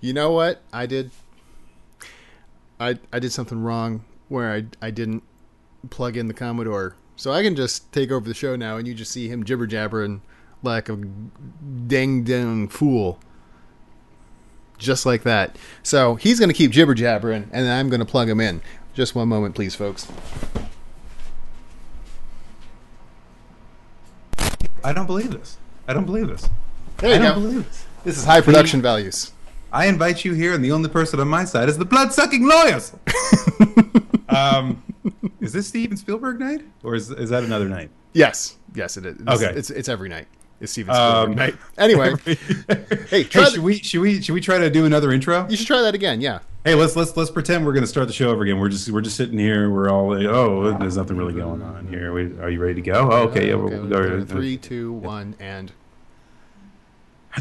You know what? I did. I I did something wrong where I I didn't plug in the Commodore, so I can just take over the show now, and you just see him jibber jabbering like a dang dang fool, just like that. So he's gonna keep jibber jabbering, and then I'm gonna plug him in. Just one moment, please, folks. I don't believe this. I don't believe this. There you I don't go. believe this. This is high production values. I invite you here, and the only person on my side is the blood sucking lawyers. um, is this Steven Spielberg night, or is is that another night? Yes, yes, it is. It's, Okay. it's it's every night. It's Steven Spielberg Um, night. Anyway, hey, Hey, try should we should we should we try to do another intro? you should try that again. Yeah. Hey, let's let's let's pretend we're going to start the show over again. We're just we're just sitting here. We're all like, oh, there's nothing really going on here. We, are you ready to go? Oh, okay, yeah, Okay, we'll, let's do we'll- Three, two, one, and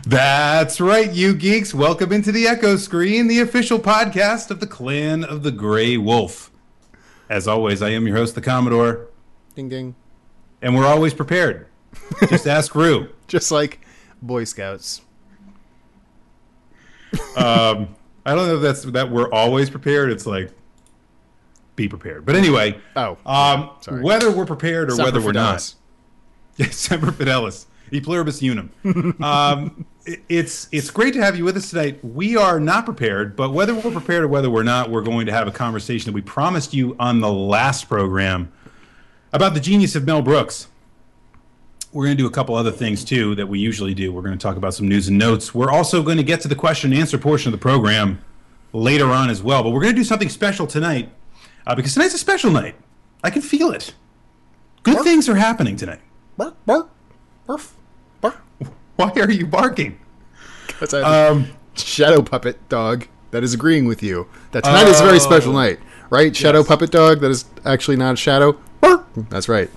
That's right, you geeks. Welcome into the Echo Screen, the official podcast of the Clan of the Gray Wolf. As always, I am your host, the Commodore, ding ding. and we're always prepared. Just ask Rue. Just like Boy Scouts. Um, I don't know if that's that we're always prepared. It's like be prepared. But anyway, Oh, um, sorry. whether we're prepared or Semper whether we're not. Yes, Semper Fidelis, e pluribus unum. um, it's it's great to have you with us tonight. We are not prepared, but whether we're prepared or whether we're not, we're going to have a conversation that we promised you on the last program about the genius of Mel Brooks. We're going to do a couple other things too that we usually do. We're going to talk about some news and notes. We're also going to get to the question and answer portion of the program later on as well. But we're going to do something special tonight uh, because tonight's a special night. I can feel it. Good things are happening tonight. Bark, barf, bark. Why are you barking? That's a Um, shadow puppet dog that is agreeing with you. That tonight is a very special Oh. night, right? Shadow Yes. puppet dog that is actually not a shadow. Bark. That's right.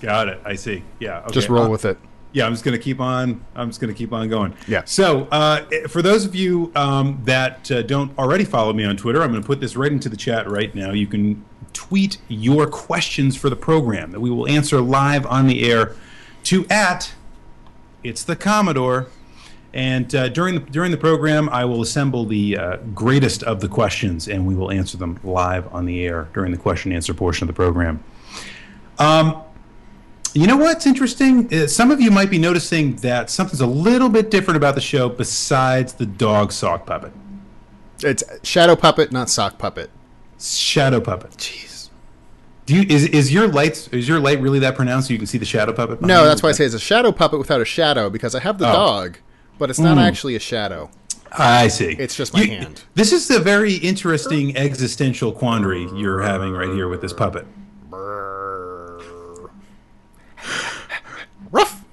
got it. I see. Yeah. Okay. Just roll Uh, with it. Yeah, I'm just gonna keep on. I'm just gonna keep on going. Yeah. So, uh, for those of you um, that uh, don't already follow me on Twitter, I'm gonna put this right into the chat right now. You can tweet your questions for the program that we will answer live on the air to at it's the Commodore. And uh, during the during the program, I will assemble the uh, greatest of the questions, and we will answer them live on the air during the question and answer portion of the program. Um, you know what's interesting? Uh, some of you might be noticing that something's a little bit different about the show besides the dog sock puppet, It's shadow puppet, not sock puppet. shadow puppet. Jeez. Do you is is your lights is your light really that pronounced so you can see the shadow puppet? No, that's why I say it's a shadow puppet without a shadow because I have the Oh. dog, but it's not actually a shadow. I see. It's just my hand. This is a very interesting existential quandary you're having right here with this puppet. Rough.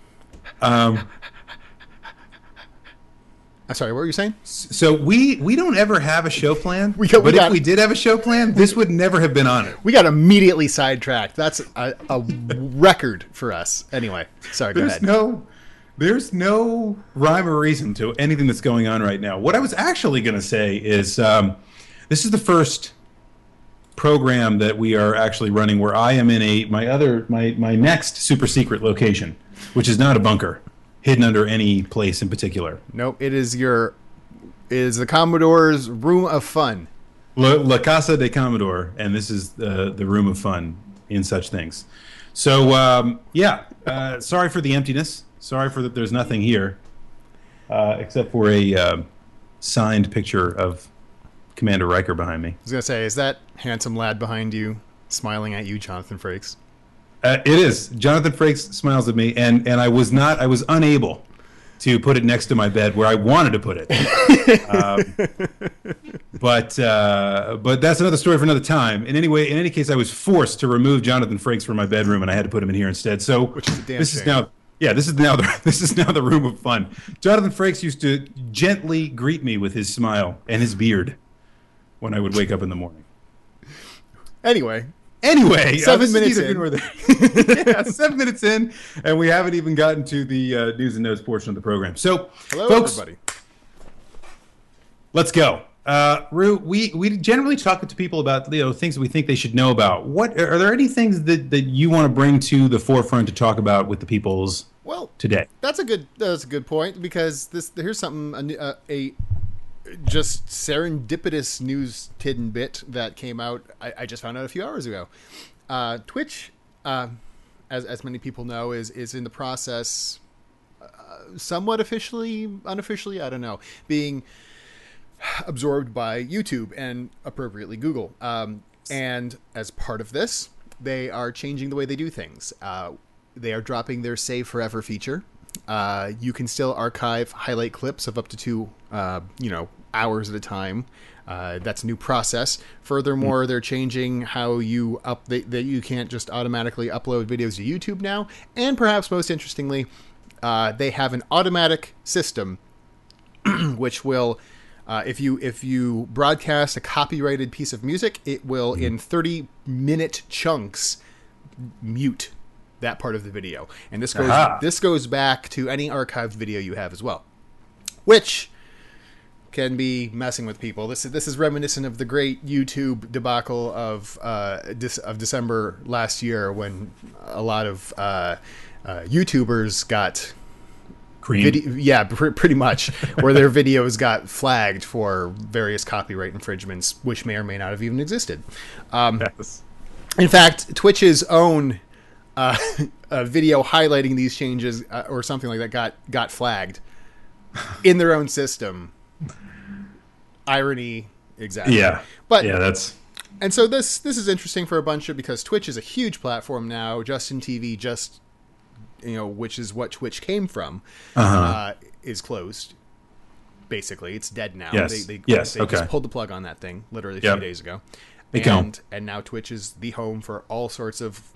Um, I'm sorry. What were you saying? so we we don't ever have a show plan. We got- we but got- if we did have a show plan, this would never have been on it. We got immediately sidetracked. That's a, a record for us. Anyway, sorry. Go There's ahead. no there's no rhyme or reason to anything that's going on right now. What I was actually going to say is um, this is the first program that we are actually running where I am in a my other my my next super secret location, which is not a bunker hidden under any place in particular. Nope. It is your. It is the Commodore's room of fun. La, La Casa de Commodore, and this is the the room of fun in such things. So um, yeah, uh, sorry for the emptiness. Sorry for that. There's nothing here uh, except for a uh, signed picture of Commander Riker behind me. I was gonna say, is that handsome lad behind you smiling at you, Jonathan Frakes? Uh, it is. Jonathan Frakes smiles at me, and and I was not. I was unable to put it next to my bed where I wanted to put it. um, but uh, but that's another story for another time. In any way, in any case, I was forced to remove Jonathan Frakes from my bedroom, and I had to put him in here instead. So Which is a damn this is now. Yeah, this is now the this is now the room of fun. Jonathan Frakes used to gently greet me with his smile and his beard when I would wake up in the morning. Anyway, Anyway, Seven uh, minutes in. here nor there. yeah, seven minutes in, and we haven't even gotten to the uh, news and notes portion of the program. So, hello folks, everybody. let's go. Uh, Rue, we we generally talk to people about you know things that we think they should know about. What are there any things that, that you want to bring to the forefront to talk about with the peoples Well, today? That's a good. That's a good point because this. Here's something. A, a just serendipitous news tidbit that came out. I, I, just found out a few hours ago. Uh, Twitch, uh, as as many people know, is is in the process, uh, somewhat officially, unofficially, I don't know, being absorbed by YouTube and appropriately Google. Um, and as part of this, they are changing the way they do things. Uh, they are dropping their Save Forever feature. Uh, you can still archive highlight clips of up to two, uh, you know, hours at a time. Uh, that's a new process. Furthermore, they're changing how you up that you can't just automatically upload videos to YouTube now. And perhaps most interestingly, uh, they have an automatic system which will uh, if you if you broadcast a copyrighted piece of music, it will mm-hmm. in 30 minute chunks mute that part of the video. And this goes Aha. this goes back to any archived video you have as well. Which can be messing with people. This is this is reminiscent of the great YouTube debacle of uh, of December last year when a lot of uh, uh, YouTubers got. Video, yeah, pr- pretty much, where their videos got flagged for various copyright infringements, which may or may not have even existed. Um, yes. In fact, Twitch's own uh, video highlighting these changes uh, or something like that got got flagged in their own system. Irony, exactly. Yeah, but yeah, that's and so this this is interesting for a bunch of because Twitch is a huge platform now. Justin TV just you know, which is what Twitch came from, uh-huh. uh, is closed. Basically, it's dead now. Yes. They, they, yes. They okay. just pulled the plug on that thing literally a yep. few days ago. They and, and now Twitch is the home for all sorts of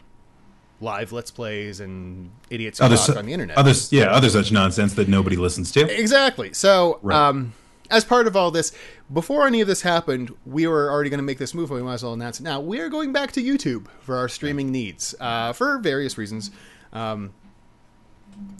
live let's plays and idiots other, talk on the internet. Others, yeah, other such nonsense that nobody listens to. Exactly. So, right. um, as part of all this, before any of this happened, we were already going to make this move. We might as well announce it now. We are going back to YouTube for our streaming needs uh, for various reasons. Um,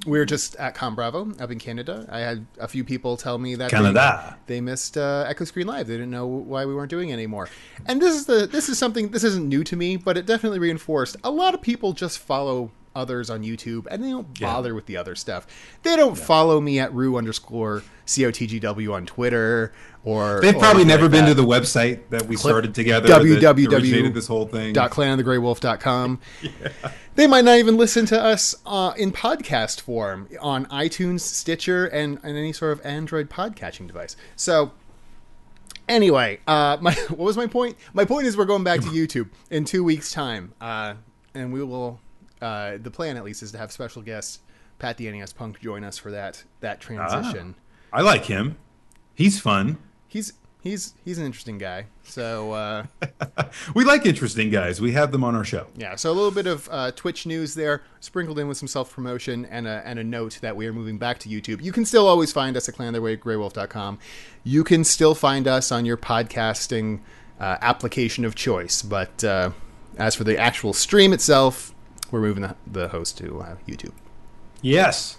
we were just at Con Bravo up in Canada. I had a few people tell me that Canada they, they missed uh, Echo Screen Live. They didn't know why we weren't doing it anymore. And this is the this is something this isn't new to me, but it definitely reinforced. A lot of people just follow others on YouTube and they don't bother yeah. with the other stuff. They don't yeah. follow me at Rue underscore COTGW on Twitter or they've or probably never like been that. to the website that we Click started together. www. this whole thing. clanofthegreywolf.com. yeah. They might not even listen to us uh, in podcast form on iTunes, Stitcher, and, and any sort of Android podcatching device. So anyway, uh, my what was my point? My point is we're going back to YouTube in two weeks' time, uh, and we will. Uh, the plan, at least, is to have special guest Pat the NES Punk join us for that that transition. Ah, I like him. He's fun he's he's he's an interesting guy. So uh, we like interesting guys. We have them on our show. Yeah. So a little bit of uh, Twitch news there, sprinkled in with some self promotion and a and a note that we are moving back to YouTube. You can still always find us at clanthegraywolf.com. You can still find us on your podcasting uh, application of choice. But uh, as for the actual stream itself, we're moving the, the host to uh, YouTube. Yes.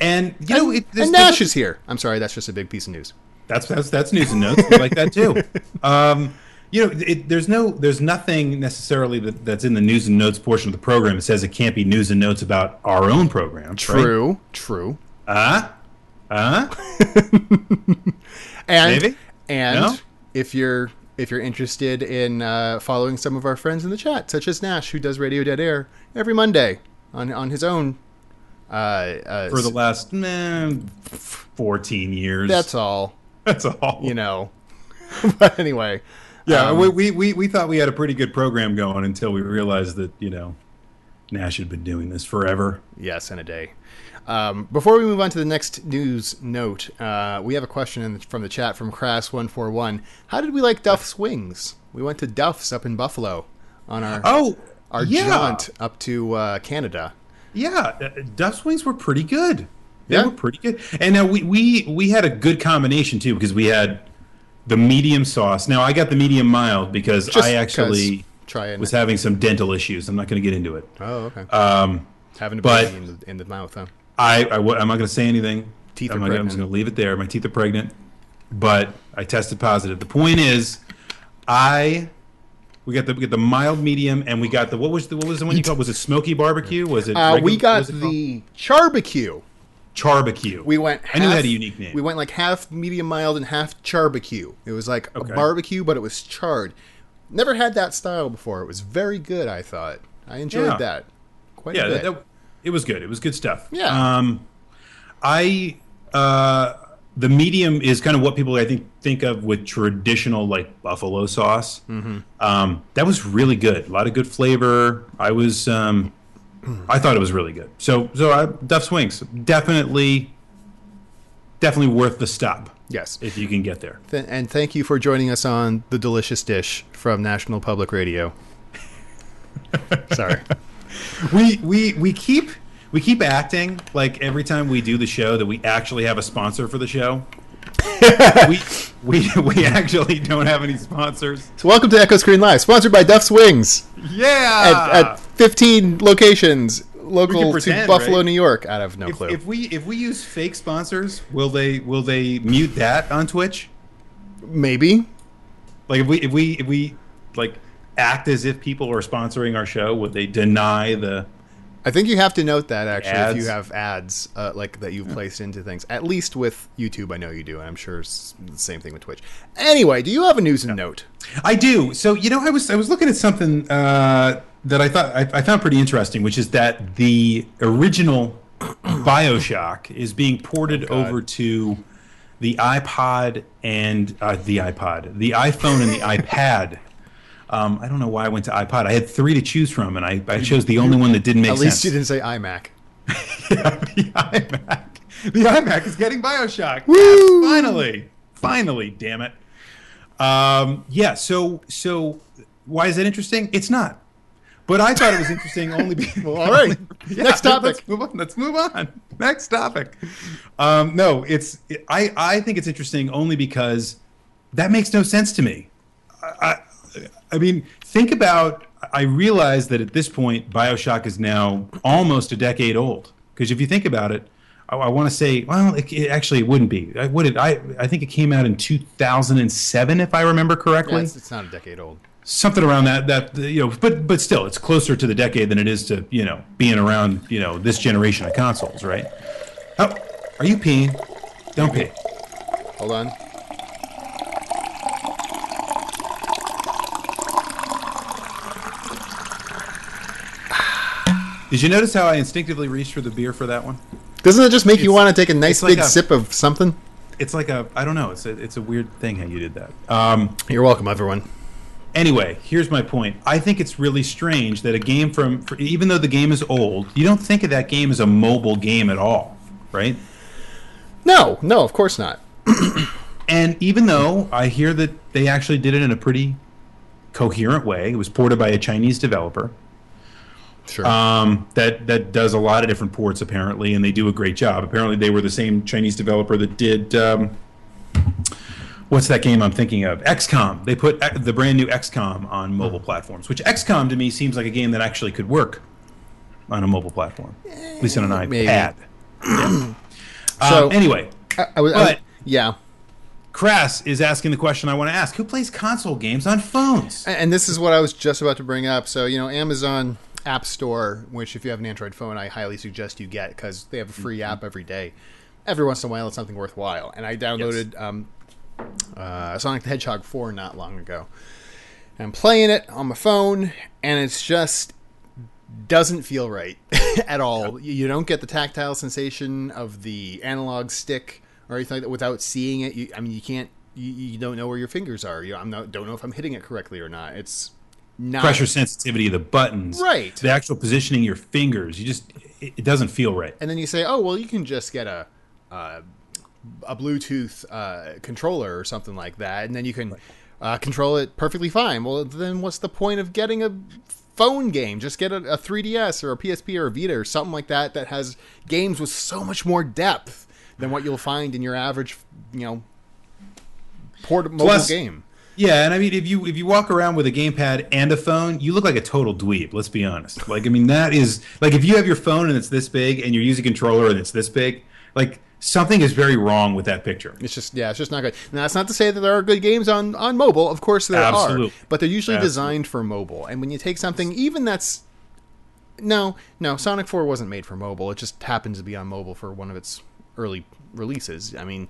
And you know, it, and Nash is here. I'm sorry, that's just a big piece of news. That's that's that's news and notes. We like that too. Um, you know, it, there's no, there's nothing necessarily that, that's in the news and notes portion of the program It says it can't be news and notes about our own program. True, right? true. Uh, uh? and Maybe? and no? if you're if you're interested in uh, following some of our friends in the chat, such as Nash, who does Radio Dead Air every Monday on on his own. Uh, uh, For the last man, fourteen years. That's all. That's all. You know. but anyway. Yeah, um, we, we, we thought we had a pretty good program going until we realized that, you know, Nash had been doing this forever. Yes, in a day. Um, before we move on to the next news note, uh, we have a question the, from the chat from Crass141. How did we like Duff's Wings? We went to Duff's up in Buffalo on our oh our yeah. jaunt up to uh, Canada. Yeah, uh, Duff's Wings were pretty good. They yeah. were pretty good. And now we, we we had a good combination too because we had the medium sauce. Now I got the medium mild because Just I actually was having some dental issues. I'm not going to get into it. Oh, okay. Um, having a baby in the, in the mouth, huh? I, I am not going to say anything. Teeth I'm, I'm just going to leave it there. My teeth are pregnant, but I tested positive. The point is, I we got the we got the mild medium, and we got the what was the what was the one you called? Was it smoky barbecue? Was it? Uh, we got the charbecue. Charbecue. We went. I knew it had a unique name. We went like half medium mild and half charbecue. It was like Okay. a barbecue, but it was charred. Never had that style before. It was very good. I thought I enjoyed Yeah. that quite yeah, a bit. that, that- it was good. It was good stuff. Yeah. Um, I uh, the medium is kind of what people I think think of with traditional like buffalo sauce. Mm-hmm. Um, that was really good. A lot of good flavor. I was um, I thought it was really good. So so I, Duff's Wings definitely definitely worth the stop yes. if you can get there. Th- and thank you for joining us on the delicious dish from National Public Radio. Sorry. We we we keep we keep acting like every time we do the show that we actually have a sponsor for the show. we we we actually don't have any sponsors. So welcome to Echo Screen Live, sponsored by Duff's Wings Yeah. at, at 15 locations local to Buffalo, right? New York. I have no if, clue. if we if we use fake sponsors, will they will they mute that on Twitch? Maybe. Like if we if we if we like act as if people are sponsoring our show, would they deny the I think you have to note that actually if you have ads uh, like that you've placed into things. At least with YouTube, I know you do, and I'm sure it's the same thing with Twitch. Anyway, do you have a news and note? I do. So you know, I was I was looking at something uh, that I thought I, I found pretty interesting, which is that the original Bioshock is being ported God. over to the iPod and uh, the iPod, the iPhone, and the iPad. Um, I don't know why I went to iPod. I had three to choose from, and I, I chose the only one that didn't make sense. At sense. least you didn't say iMac. Yeah, the iMac. The iMac is getting Bioshock. Woo! Finally, finally, damn it. Um, yeah. So, so why is that interesting? It's not. But I thought it was interesting only because. Well, all right. Next topic. Let's move on. Let's move on. Next topic. Um, no, it's. I I think it's interesting only because that makes no sense to me. I, I mean, think about. I realize that at this point, Bioshock is now almost a decade old. Because if you think about it, I, I want to say, well, it, it actually it wouldn't be. I would it. I I think it came out in 2007, if I remember Yeah, correctly, it's, it's not a decade old. something around that. That you know, but but still, it's closer to the decade than it is to you know being around you know this generation of consoles, right? Oh, are you peeing? Don't pee. Hold on. Did you notice how I instinctively reached for the beer for that one? Doesn't it just make you want to take a nice it's like big a- sip of something? It's like a I don't know. It's a it's a weird thing how you did that. Um, You're welcome, everyone. anyway, here's my point. I think it's really strange that a game from for, even though the game is old, you don't think of that game as a mobile game at all, right? No, no, of course not. And even though I hear that they actually did it in a pretty coherent way, it was ported by a Chinese developer Sure. um, that that does a lot of different ports apparently, and they do a great job. Apparently, they were the same Chinese developer that did um, what's that game I'm thinking of? XCOM. They put the brand new XCOM on mobile platforms, which XCOM to me seems like a game that actually could work on a mobile platform, at least on an Maybe. iPad. Yeah. So- um, anyway, I, I was, I was- but- yeah. Crass is asking the question I want to ask: Who plays console games on phones? And this is what I was just about to bring up. So, you know, Amazon App Store, which if you have an Android phone, I highly suggest you get because they have a free Mm-hmm. app every day. Every once in a while, it's something worthwhile. And I downloaded um, uh, Sonic the Hedgehog 4 not long ago. And I'm playing it on my phone, and it's just doesn't feel right at all. You you don't get the tactile sensation of the analog stick or anything like that without seeing it. You, I mean, you can't. You, you don't know where your fingers are. You, I'm not. Don't know if I'm hitting it correctly or not. It's not Pressure sensitivity of the buttons, Right. The actual positioning of your fingers, you just it, it doesn't feel right. And then you say, oh well, you can just get a uh, a Bluetooth uh, controller or something like that, and then you can uh, control it perfectly fine. Well, then what's the point of getting a phone game? Just get a, a 3DS or a PSP or a Vita or something like that that has games with so much more depth than what you'll find in your average, you know, port mobile Plus- game. Yeah, and I mean, if you if you walk around with a gamepad and a phone, you look like a total dweeb. Let's be honest. Like, I mean, that is like if you have your phone and it's this big, and you're using a controller and it's this big, like something is very wrong with that picture. It's just yeah, it's just not good. Now that's not to say that there are good games on on mobile. Of course there Absolutely. are, but they're usually Absolutely. designed for mobile. And when you take something even that's No, no, Sonic 4 wasn't made for mobile. It just happened to be on mobile for one of its early releases. I mean,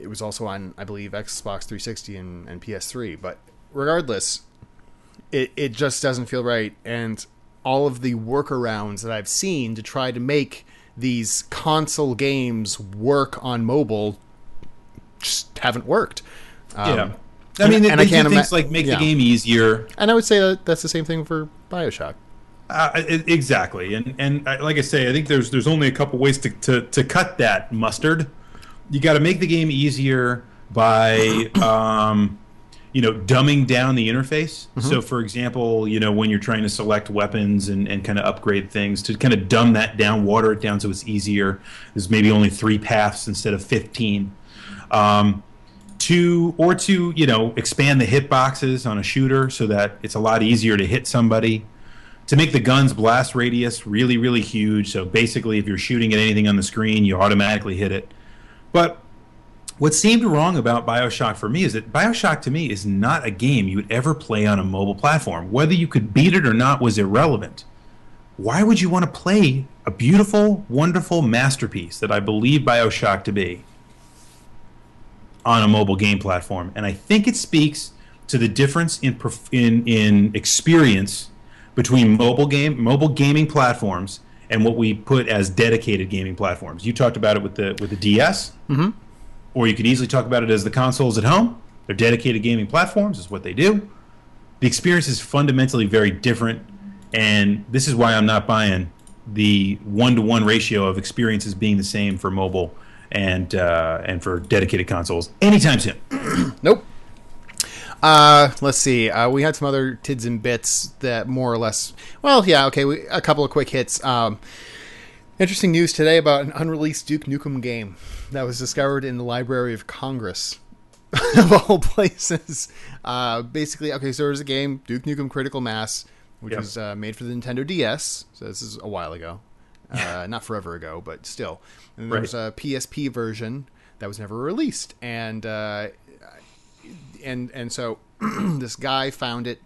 it was also on, I believe, Xbox 360 and, and PS3. But regardless, it, it just doesn't feel right. And all of the workarounds that I've seen to try to make these console games work on mobile just haven't worked. Um, yeah. I mean, and- they, and I can't do ima- things like make yeah. the game easier. And I would say that that's the same thing for Bioshock. Uh, exactly, and and I, like I say, I think there's there's only a couple ways to to, to cut that mustard. You got to make the game easier by, um, you know, dumbing down the interface. So, for example, you know, when you're trying to select weapons and, and kind of upgrade things, to kind of dumb that down, water it down so it's easier. There's maybe only three paths instead of fifteen. Um, to or to you know expand the hitboxes on a shooter so that it's a lot easier to hit somebody to make the gun's blast radius really really huge so basically if you're shooting at anything on the screen you automatically hit it but what seemed wrong about bioshock for me is that bioshock to me is not a game you would ever play on a mobile platform. Whether you could beat it or not was irrelevant. Why would you want to play a beautiful wonderful masterpiece that i believe bioshock to be on a mobile game platform, and I think it speaks to the difference in in in experience between mobile game mobile gaming platforms and what we put as dedicated gaming platforms. You talked about it with the with the DS, mm-hmm. or you could easily talk about it as the consoles at home. They're dedicated gaming platforms, is what they do. The experience is fundamentally very different, and this is why I'm not buying the one to one ratio of experiences being the same for mobile and uh, and for dedicated consoles anytime soon. Nope. Uh, let's see. Uh, we had some other tids and bits that more or less. Well, yeah, okay. We, a couple of quick hits. Um, interesting news today about an unreleased Duke Nukem game that was discovered in the Library of Congress. of all places. Uh, basically, okay, so was a game, Duke Nukem Critical Mass, which Yep. was uh, made for the Nintendo DS. So this is a while ago. Uh, not forever ago, but still. And there was a PSP version that was never released. And uh, and and so this guy found it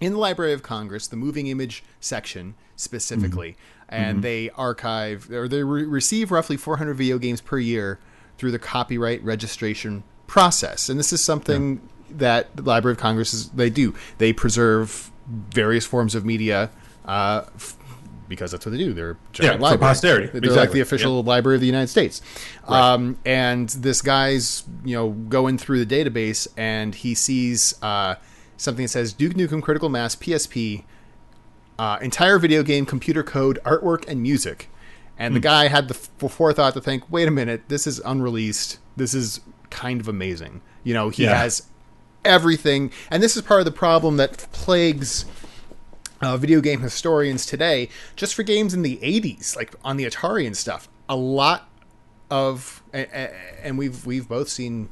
in the Library of Congress, the moving image section specifically, and they archive or they re- receive roughly 400 video games per year through the copyright registration process. And this is something that the Library of Congress is they do. They preserve various forms of media. Uh, f- because that's what they do. They're giant for library. posterity. They're like the official library of the United States. Um, and this guy's, you know, going through the database and he sees uh, something that says Duke Nukem Critical Mass PSP, uh, entire video game, computer code, artwork, and music. And Hmm. the guy had the f- forethought to think, wait a minute, this is unreleased. This is kind of amazing. You know, he Yeah. has everything. And this is part of the problem that plagues uh, video game historians today, just for games in the 80s, like on the Atari and stuff. A lot of, and we've we've both seen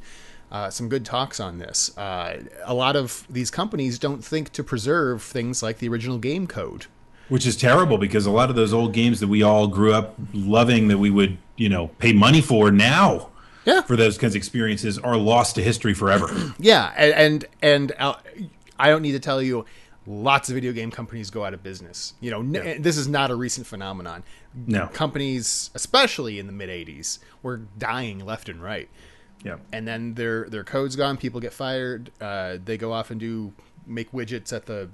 uh, some good talks on this. Uh, a lot of these companies don't think to preserve things like the original game code. Which is terrible because a lot of those old games that we all grew up loving that we would, you know, pay money for now Yeah, for those kinds of experiences are lost to history forever. yeah, and and, and uh, I don't need to tell you. Lots of video game companies go out of business. You know, n- Yeah. this is not a recent phenomenon. No. companies, especially in the mid '80s, were dying left and right. yeah. and then their their code's gone. People get fired. Uh, they go off and do make widgets at the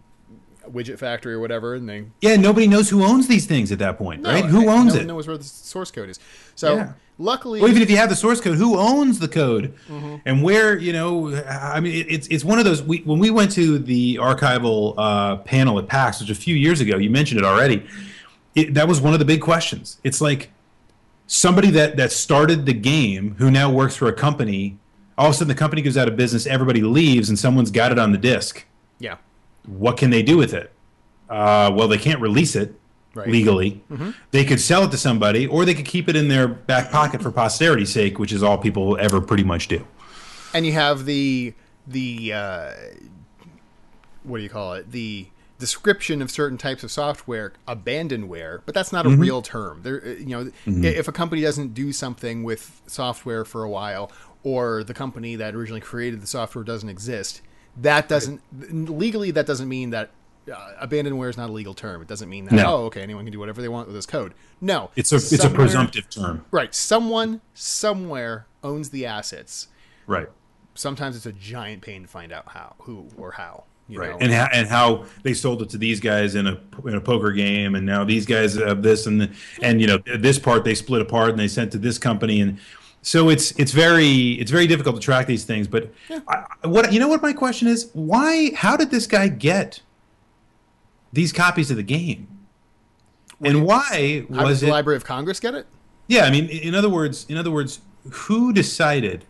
widget factory or whatever, and they Yeah, nobody knows who owns these things at that point, right? Who I- owns no it? one knows where the source code is. So Yeah. luckily, Or even if you have the source code, who owns the code, Mm-hmm. and where you know? I mean, it's it's one of those. We, when we went to the archival uh, panel at PAX, which a few years ago, you mentioned it already. It, that was one of the big questions. It's like somebody that that started the game who now works for a company. All of a sudden, the company goes out of business. Everybody leaves, and someone's got it on the disc. yeah, What can they do with it? Uh, well, they can't release it Right. legally. They could sell it to somebody, or they could keep it in their back pocket for posterity's sake, which is all people ever pretty much do. and you have the the uh, what do you call it? The description of certain types of software, abandonware, but that's not a real term. There, uh, you know, i if a company doesn't do something with software for a while, or the company that originally created the software doesn't exist, that doesn't legally that doesn't mean that uh, abandonware is not a legal term. It doesn't mean that No. oh okay anyone can do whatever they want with this code. No, It's a it's a presumptive term, Right, someone somewhere owns the assets. right? Sometimes it's a giant pain to find out how, who, or how. You Right, know? and how, and how they sold it to these guys in a in a poker game, and now these guys have this, and the, and you know this part they split apart and they sent to this company, and so it's it's very it's very difficult to track these things. But I, what you know what my question is? Why? How did this guy get these copies of the game? And why How was did the it? Library of Congress get it? Yeah, I mean, in other words, in other words, who decided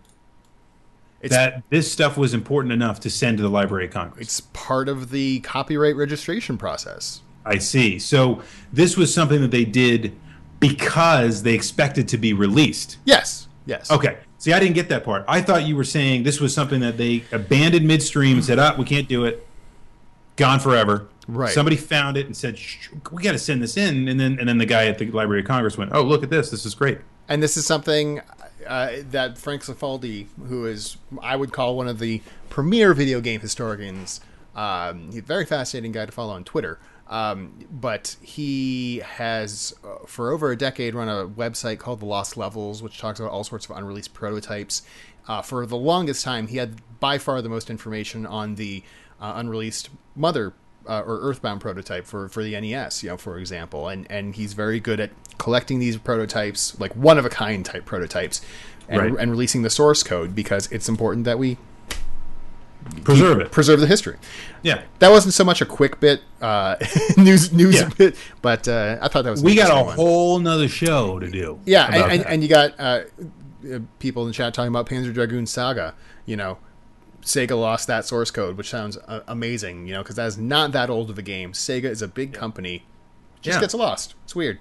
It's that this stuff was important enough to send to the Library of Congress? it's part of the copyright registration process. I see. So this was something that they did because they expected to be released. Yes, yes. Okay. See, I didn't get that part. I thought you were saying this was something that they abandoned midstream and said, "Ah, we can't do it. Gone forever." Right. Somebody found it and said, "We got to send this in." And then and then the guy at the Library of Congress went, "Oh, look at this. This is great." And this is something uh, that Frank Cifaldi, who is I would call one of the premier video game historians, um, he's a very fascinating guy to follow on Twitter. Um, but he has, uh, for over a decade, run a website called The Lost Levels, which talks about all sorts of unreleased prototypes. Uh, for the longest time, he had by far the most information on the uh, unreleased Mother uh, or Earthbound prototype for, for the NES, you know, for example, and and he's very good at collecting these prototypes, like one of a kind type prototypes, and, Right. and releasing the source code because it's important that we Preserve it. preserve the history. Yeah. That wasn't so much a quick bit, uh, news news Yeah. bit, but uh, I thought that was We got a one. whole nother show to do. Yeah, and, and, and you got uh, uh, people in the chat talking about Panzer Dragoon Saga. You know, Sega lost that source code, which sounds uh, amazing. You know, because that is not that old of a game. Sega is a big company, just Yeah. gets lost. It's weird.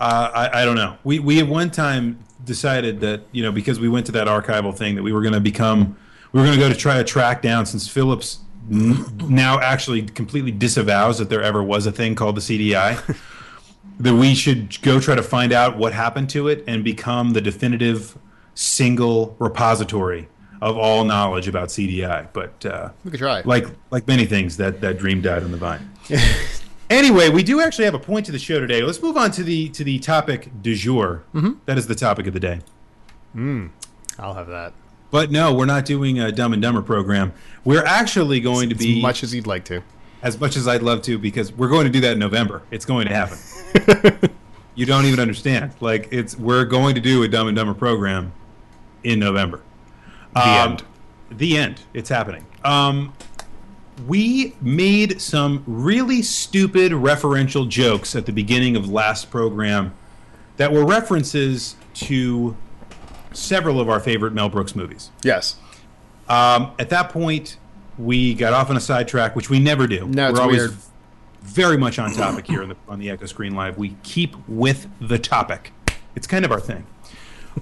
Uh, I, I don't know. We we at one time decided that you know because we went to that archival thing that we were going to become we were going to go to try to track down since Philips now actually completely disavows that there ever was a thing called the CDI that we should go try to find out what happened to it and become the definitive single repository of all knowledge about CDI. But uh, We could try. like like many things that that dream died on the vine. anyway, we do actually have a point to the show today. Let's move on to the to the topic du jour. That is the topic of the day. I'll have that. But no, we're not doing a Dumb and Dumber program. We're actually going to be As much as you'd like to. as much as I'd love to because we're going to do that in November. It's going to happen. you don't even understand. Like it's we're going to do a Dumb and Dumber program in November. The Um, end. The end. It's happening. Um, we made some really stupid referential jokes at the beginning of last program that were references to several of our favorite Mel Brooks movies. Yes. Um, at that point, we got off on a sidetrack, which we never do. No, it's We're always weird. very much on topic here on the on the Echo Screen Live. We keep with the topic. It's kind of our thing.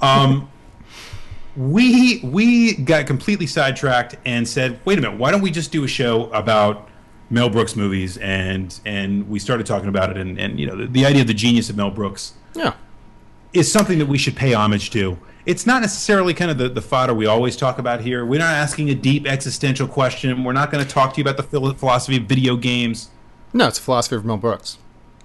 Um, we we got completely sidetracked and said, "Wait a minute, why don't we just do a show about Mel Brooks movies?" And and we started talking about it, and and you know the, the idea of the genius of Mel Brooks Yeah. is something that we should pay homage to. It's not necessarily kind of the, the fodder we always talk about here. We're not asking a deep existential question. We're not going to talk to you about the philosophy of video games. No, it's a philosophy of Mel Brooks.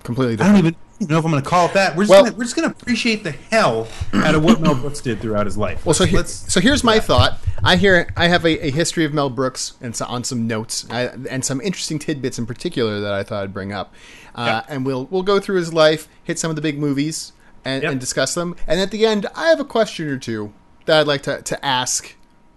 Completely different. I don't even know if I'm going to call it that. We're just Well- gonna, we're just going to appreciate the hell out of what Mel Brooks did throughout his life. Well, so let's so here's my thought. I hear I have a, a history of Mel Brooks and so, on some notes I, and some interesting tidbits in particular that I thought I'd bring up. Uh, And we'll we'll go through his life, hit some of the big movies, and, Yep. and discuss them. And at the end, I have a question or two that I'd like to, to ask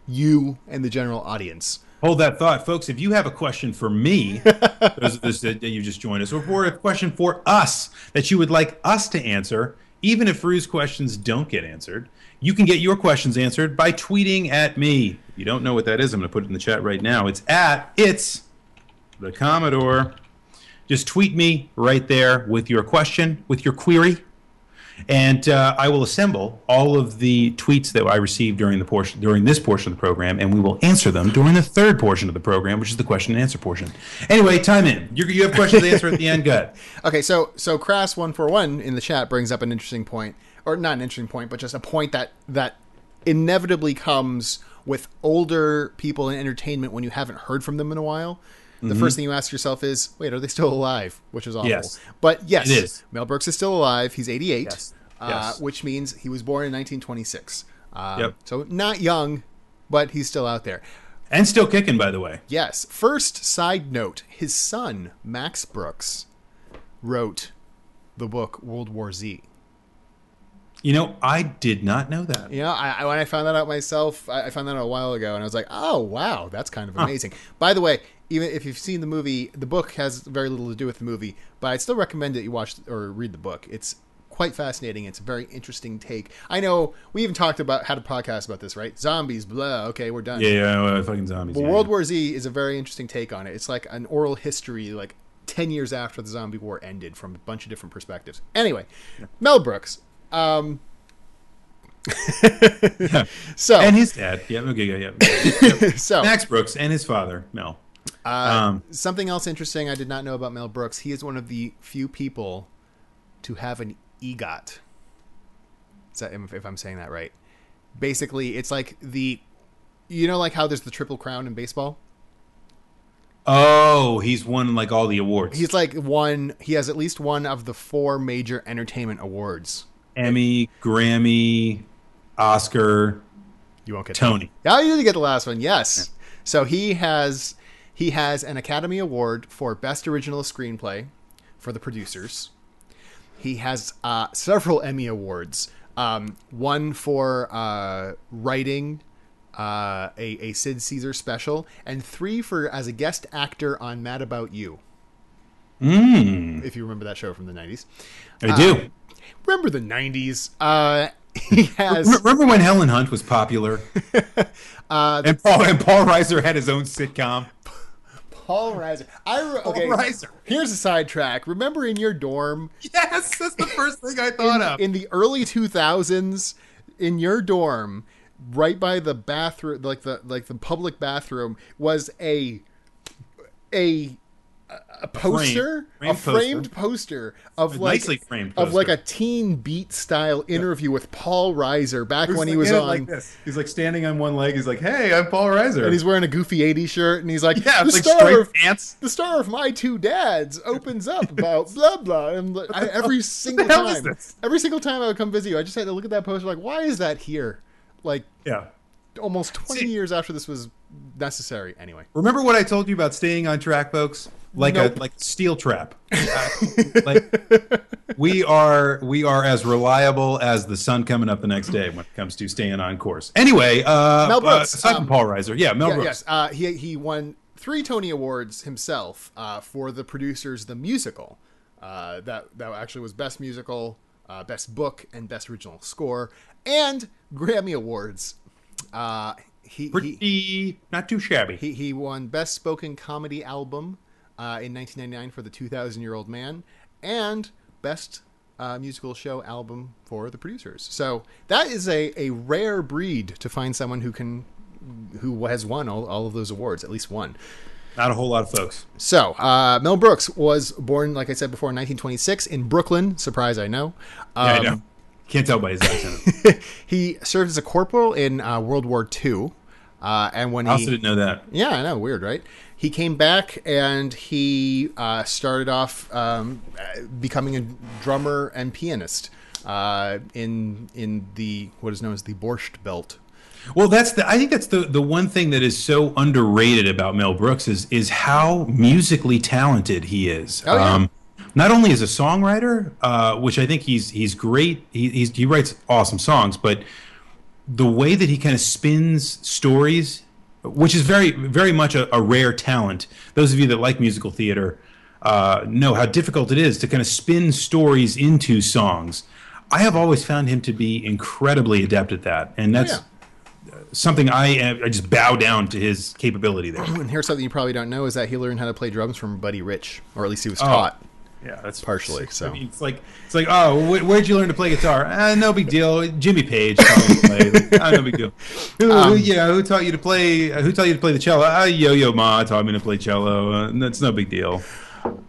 you and the general audience. hold that thought, folks. If you have a question for me, those of us that you just joined us, or for a question for us that you would like us to answer, even if Rue's questions don't get answered, you can get your questions answered by tweeting at me. If you don't know what that is, I'm going to put it in the chat right now. It's at it's the Commodore. Just tweet me right there with your question, with your query, and uh, I will assemble all of the tweets that I received during the portion during this portion of the program, and we will answer them during the third portion of the program, which is the question and answer portion. Anyway, time in. You, you have questions to answer at the end. Good. Okay, so so Crass one four one in the chat brings up an interesting point, or not an interesting point, but just a point that that inevitably comes with older people in entertainment when you haven't heard from them in a while. The first thing you ask yourself is, wait, are they still alive? Which is awful. Yes. But yes. Mel Brooks is still alive. He's 88, Yes. Uh, Yes. which means he was born in 1926. Um, Yep. So not young, but he's still out there. And still kicking, by the way. Yes. First side note his son, Max Brooks, wrote the book World War Z. You know, I did not know that. You know, I, I, when I found that out myself, I, I found that out a while ago, and I was like, "Oh, wow, that's kind of amazing." By the way, even if you've seen the movie, the book has very little to do with the movie, but I'd still recommend that you watch or read the book. It's quite fascinating. It's a very interesting take. I know we even talked about had a podcast about this, right? Zombies, blah. Okay, we're done. Yeah, yeah, uh, fucking zombies. Well, yeah, World yeah. War Z is a very interesting take on it. It's like an oral history, like ten years after the zombie war ended, from a bunch of different perspectives. Anyway, Mel Brooks. Um, so And his dad. Yeah, okay, yeah, yeah. so Max Brooks and his father, Mel. uh, um, something else interesting I did not know about Mel Brooks. He is one of the few people to have an EGOT. Is that, if I'm saying that right? Basically, it's like the, you know, like how there's the triple crown in baseball. Oh, he's won like all the awards. He's like one. He has at least one of the four major entertainment awards. Emmy, Grammy, Oscar, You won't get Tony. That. Yeah, you did get the last one. Yes. So he has he has an Academy Award for Best Original Screenplay for the producers. He has uh, several Emmy awards. Um, one for uh, writing uh, a, a Sid Caesar special, and three for as a guest actor on Mad About You. Mm, If you remember that show from the nineties. I do. Remember the nineties? Uh, he has. Remember when Helen Hunt was popular? Uh, and Paul and Paul Reiser had his own sitcom. Paul Reiser. I re- okay. Reiser. Here's a sidetrack. Remember in your dorm Yes, that's the first thing I thought of. in the early 2000s in your dorm, right by the bathroom, like the like the public bathroom, was a a a poster, Framed a framed poster, of A like nicely framed of like a teen beat style interview with Paul Reiser back when he was on. like this. He's like standing on one leg. He's like, "Hey, I'm Paul Reiser." and he's wearing a goofy 80s shirt, and he's like, yeah, the like star of pants. the star of my two dads opens up about blah blah and I, every single hell is time this? every single time i would come visit you i just had to look at that poster like why is that here like Yeah. almost 20 See- years after this was necessary anyway Remember what I told you about staying on track, folks? Like Nope. a like steel trap. Uh, like we are we are as reliable as the sun coming up the next day when it comes to staying on course. Anyway, uh, Mel Brooks, uh, aside um, from Paul Reiser, yeah, Mel yeah, Brooks. yes uh, he, he won three tony awards himself uh, for the producers the musical uh, that that actually was best musical uh, best book and best original score and grammy awards uh, he, he, Pretty not too shabby. He, he won Best Spoken Comedy Album uh, in 1999 for The 2,000 Year Old Man and Best uh, Musical Show Album for the producers. So that is a, a rare breed to find someone who can who has won all, all of those awards, at least one. Not a whole lot of folks. So uh, Mel Brooks was born, like I said before, in 1926 in Brooklyn. Surprise, I know. Yeah, I Um, know. Can't tell by his accent. he served as a corporal in uh, World War II. Uh, and when I also he didn't know that. Yeah, I know. Weird, right? He came back and he uh, started off um, becoming a drummer and pianist uh, in in the what is known as the Borscht Belt. Well, that's the. I think that's the the one thing that is so underrated about Mel Brooks is is how musically talented he is. Oh, yeah. not only as a songwriter, uh, which I think he's he's great. He he's, he writes awesome songs, but the way that he kind of spins stories, which is very very much a, a rare talent. Those of you that like musical theater uh, know how difficult it is to kind of spin stories into songs. I have always found him to be incredibly adept at that, and that's yeah. something I I just bow down to his capability there. And here's something you probably don't know is that he learned how to play drums from Buddy Rich, or at least he was Oh. Yeah, that's Partially, so. I mean, it's like it's like oh, wh- where'd you learn to play guitar? Uh, no big deal. Jimmy Page taught me to play. Like, oh, no big deal. Who, Um, who, yeah, who taught you to play? Who taught you to play the cello? Uh, Yo Yo Ma taught me to play cello. Uh, that's no big deal.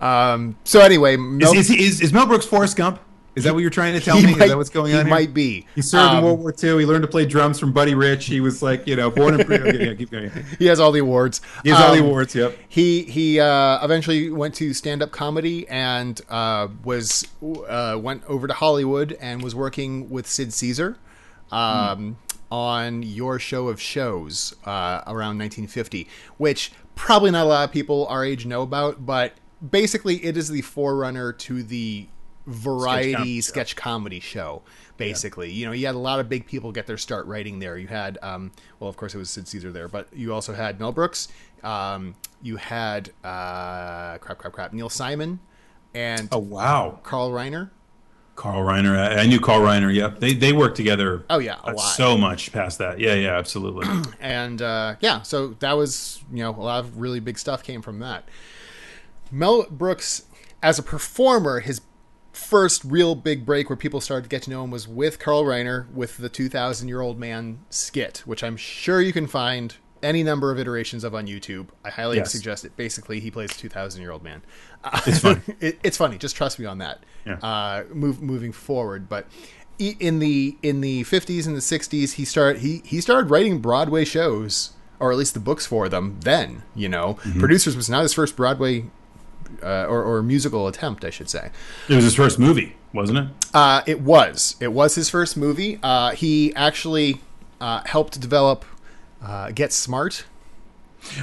Um, so anyway, Mel, Is, is, is, is Mel Brooks Forrest Gump? Is that what you're trying to tell He me? might- Is that what's going he on here? might be. He served Um, in World War II. He learned to play drums from Buddy Rich. He was like, you know, born in. yeah, keep going. He has all the awards. He has all the Um, awards. Yep. He he uh, eventually went to stand up comedy and uh, was uh, went over to Hollywood and was working with Sid Caesar um, on your show of shows uh, around 1950, which probably not a lot of people our age know about, but basically it is the forerunner to the variety comedy sketch, comedy show. Basically, you know, you had a lot of big people get their start writing there. You had, um, well, of course, it was Sid Caesar there, but you also had Mel Brooks. Um, you had uh, crap, crap, crap, Neil Simon, and Oh wow, Carl Reiner. Carl Reiner. I, knew Carl Reiner. Yep. They they worked together. Oh yeah, a lot. so much past that. Yeah, yeah, absolutely. and uh, yeah, so that was you know a lot of really big stuff came from that. Mel Brooks, as a performer, his first real big break where people started to get to know him was with Carl Reiner with the 2,000 year old man skit, which I'm sure you can find any number of iterations of on YouTube. I highly Yes. suggest it. Basically, he plays a 2,000 year old man. It's funny. it, it's funny. Just trust me on that. Yeah. Uh, move moving forward, but in the in the 50s and the 60s, he started he he started writing Broadway shows, or at least the books for them. Then you know, Mm-hmm. producers was not his first Broadway. Uh, or, or musical attempt, I should say. it was his first movie, wasn't it? Uh, it was. It was his first movie. Uh, he actually uh, helped develop uh, Get Smart.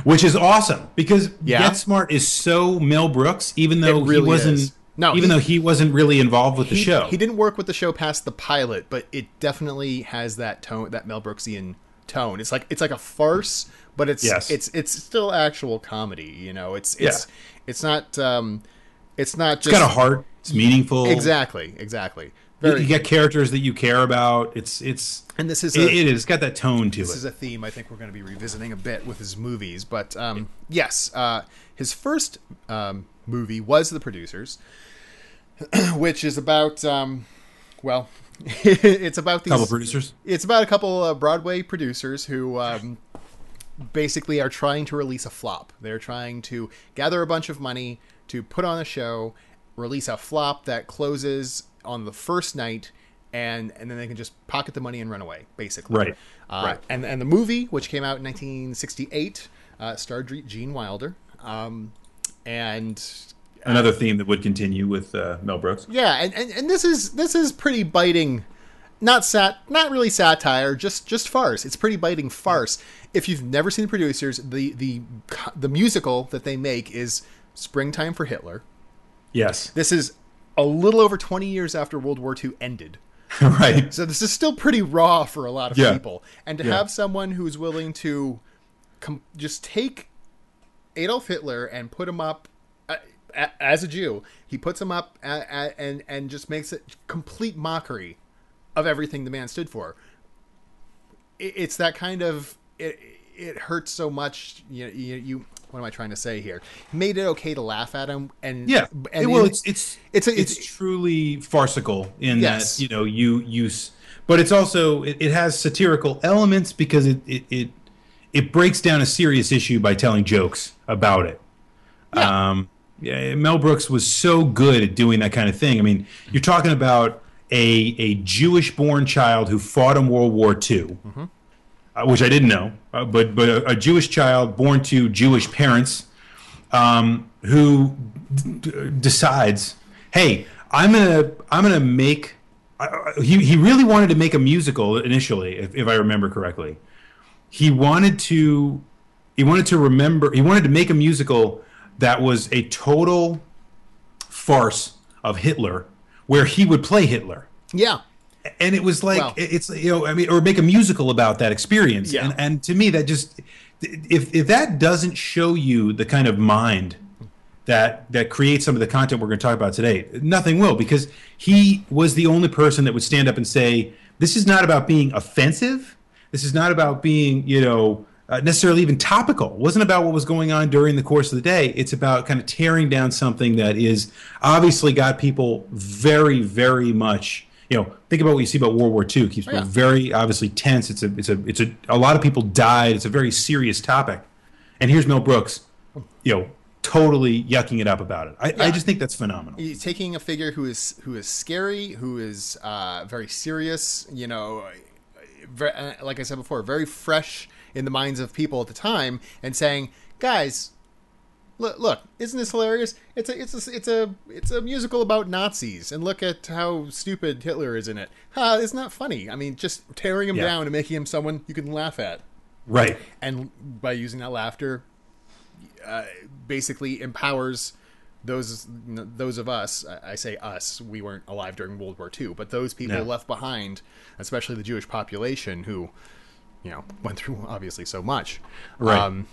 Which is awesome because Yeah. Get Smart is so Mel Brooks, even though really he wasn't. is. No, even he- though he wasn't really involved with the he, show. He didn't work with the show past the pilot, but it definitely has that tone, that Mel Brooksian tone. It's like it's like a farce, but it's Yes. it's it's still actual comedy. You know, it's it's it's not um, it's not it's just got a heart. It's meaningful. exactly exactly. You, Very, you get characters that you care about. It's it's and this is it, a, it is. It's got that tone to it. this is a theme I think we're going to be revisiting a bit with his movies. But um, yes, uh, his first um, movie was The Producers, which is about um, well, it's about these couple producers. it's about a couple of Broadway producers who um, basically are trying to release a flop. They're trying to gather a bunch of money to put on a show, release a flop that closes on the first night, and and then they can just pocket the money and run away, basically. Right. Uh, Right. And and the movie, which came out in 1968, uh, starred Gene Wilder, um, and Another theme that would continue with uh, Mel Brooks. yeah, and, and, and this is this is pretty biting, not sat, not really satire, just just farce. It's pretty biting mm. farce. If you've never seen the producers, the the the musical that they make is Springtime for Hitler. Yes. This is a little over twenty years after World War II ended. right. So this is still pretty raw for a lot of Yeah. people, and to Yeah. have someone who's willing to com- just take Adolf Hitler and put him up uh, as a Jew, he puts him up a- a- and and just makes it complete mockery of everything the man stood for. It's that kind of it. It hurts so much. You, you you what am I trying to say here? Made it okay to laugh at him, and Yeah. and well, it's it's it's a- it's, it's- truly farcical in Yes. that you know you use, but it's also it, it has satirical elements because it, it it it breaks down a serious issue by telling jokes about it. Yeah. Um, yeah, Mel Brooks was so good at doing that kind of thing. I mean, you're talking about a a Jewish-born child who fought in World War II, uh, which I didn't know, uh, but but a, a Jewish child born to Jewish parents um, who d- decides, "Hey, I'm gonna I'm gonna make." He he really wanted to make a musical initially, if, if I remember correctly. He wanted to he wanted to remember he wanted to make a musical that was a total farce of Hitler, where he would play Hitler yeah, and it was like Well- it's you know I mean or make a musical about that experience. Yeah. and and to me that just if if that doesn't show you the kind of mind that that creates some of the content we're going to talk about today nothing will because he was the only person that would stand up and say this is not about being offensive. This is not about being you know uh, necessarily even topical. It wasn't about what was going on during the course of the day. It's about kind of tearing down something that is obviously got people very very much you know think about what you see about world war ii it keeps people yeah. very obviously tense it's a it's a it's a a lot of people died it's a very serious topic and here's mel brooks you know totally yucking it up about it. I, I just think that's phenomenal. He's taking a figure who is who is scary, who is uh, very serious. You know, very, uh, like I said before, very fresh in the minds of people at the time, and saying, "Guys, look, look, isn't this hilarious? It's a it's a it's a it's a musical about Nazis, and look at how stupid Hitler is in it. Ha! Isn't that funny? I mean, just tearing him Yeah. down and making him someone you can laugh at." Right. and by using that laughter, uh, basically empowers those those of us. I I say us. We weren't alive during World War II, but those people No. left behind, especially the Jewish population, who you know went through obviously so much. Right. Um,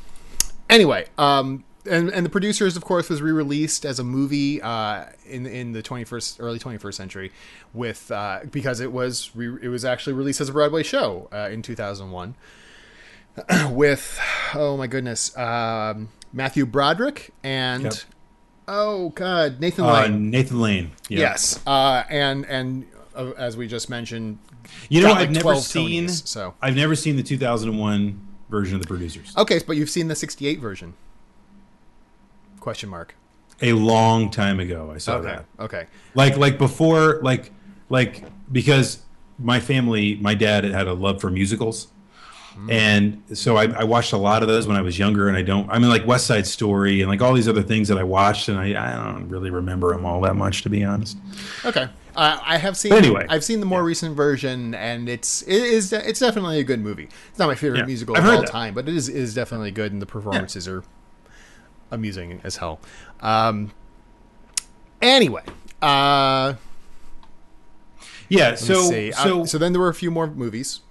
anyway, um, and and the producers, of course, was re-released as a movie uh, in in the 21st early 21st century, with uh, because it was re- it was actually released as a Broadway show uh, in 2001 with oh my goodness um, Matthew Broderick and Yep. oh god Nathan Uh, Lane Nathan Lane. Yeah. yes uh, and and uh, as we just mentioned You know, got, I've never seen. Tonys, so I've never seen the 2001 version of the producers. okay but you've seen the 68 version question mark A long time ago, I saw okay that. okay Like, like before, like, like because my family, my dad had a love for musicals. And so I, I watched a lot of those when I was younger, and I don't. I mean, like West Side Story and like all these other things that I watched, and I, I don't really remember them all that much, to be honest. okay uh, I have seen But anyway. I've seen the more recent version and it's it is it's definitely a good movie it's not my favorite Yeah, musical I've of all that. time but it is it is definitely good and the performances are amusing as hell um anyway uh Yeah. So. Uh, so, so then there were a few more movies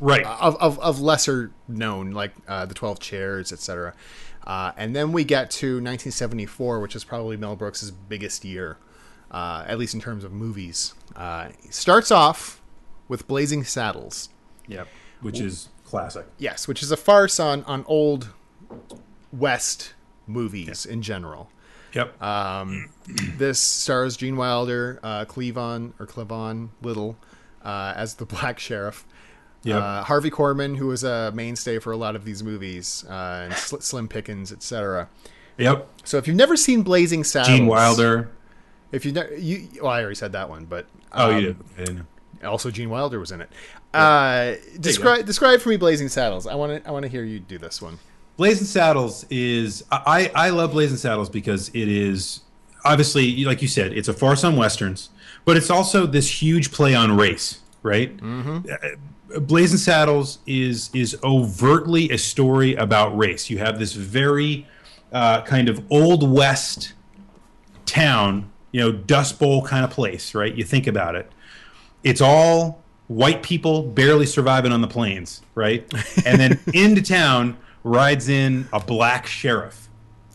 right. of, of, of lesser known, like uh, the Twelve Chairs, etc. Uh, and then we get to 1974, which is probably Mel Brooks' biggest year, uh, at least in terms of movies. Uh, starts off with Blazing Saddles, Yep. Which is classic. yes, which is a farce on on old West movies in general. Yep. Um, this stars Gene Wilder, uh, Cleavon or Clevon Little uh, as the Black Sheriff. Yep. Uh, Harvey Korman, who was a mainstay for a lot of these movies, uh, and Sl- Slim Pickens, etc. yep. So if you've never seen Blazing Saddles, Gene Wilder. if you, ne- you, well, I already said that one, but Oh, um, you did. I didn't know. Also, Gene Wilder was in it. Uh, describe describe for me Blazing Saddles. I want to I want to hear you do this one. Blazing Saddles is I, I love Blazing Saddles because it is obviously like you said it's a farce on westerns, but it's also this huge play on race, right? Mm-hmm. Blazing Saddles is is overtly a story about race. You have this very uh, kind of old west town, you know, Dust Bowl kind of place, right? You think about it. It's all white people barely surviving on the plains, right? And then into town rides in a black sheriff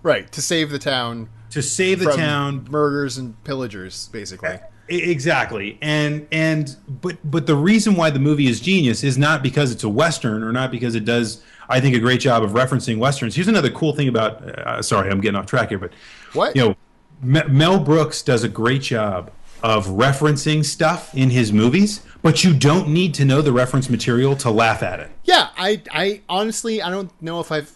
Right to save the town to save the from town murders and pillagers, basically. Exactly, and and but but the reason why the movie is genius is not because it's a western or not because it does I think a great job of referencing westerns. Here's another cool thing about. Uh, sorry, I'm getting off track here, but What? you know, Me- Mel Brooks does a great job of referencing stuff in his movies, but you don't need to know the reference material to laugh at it. Yeah, I, I honestly, I don't know if I've.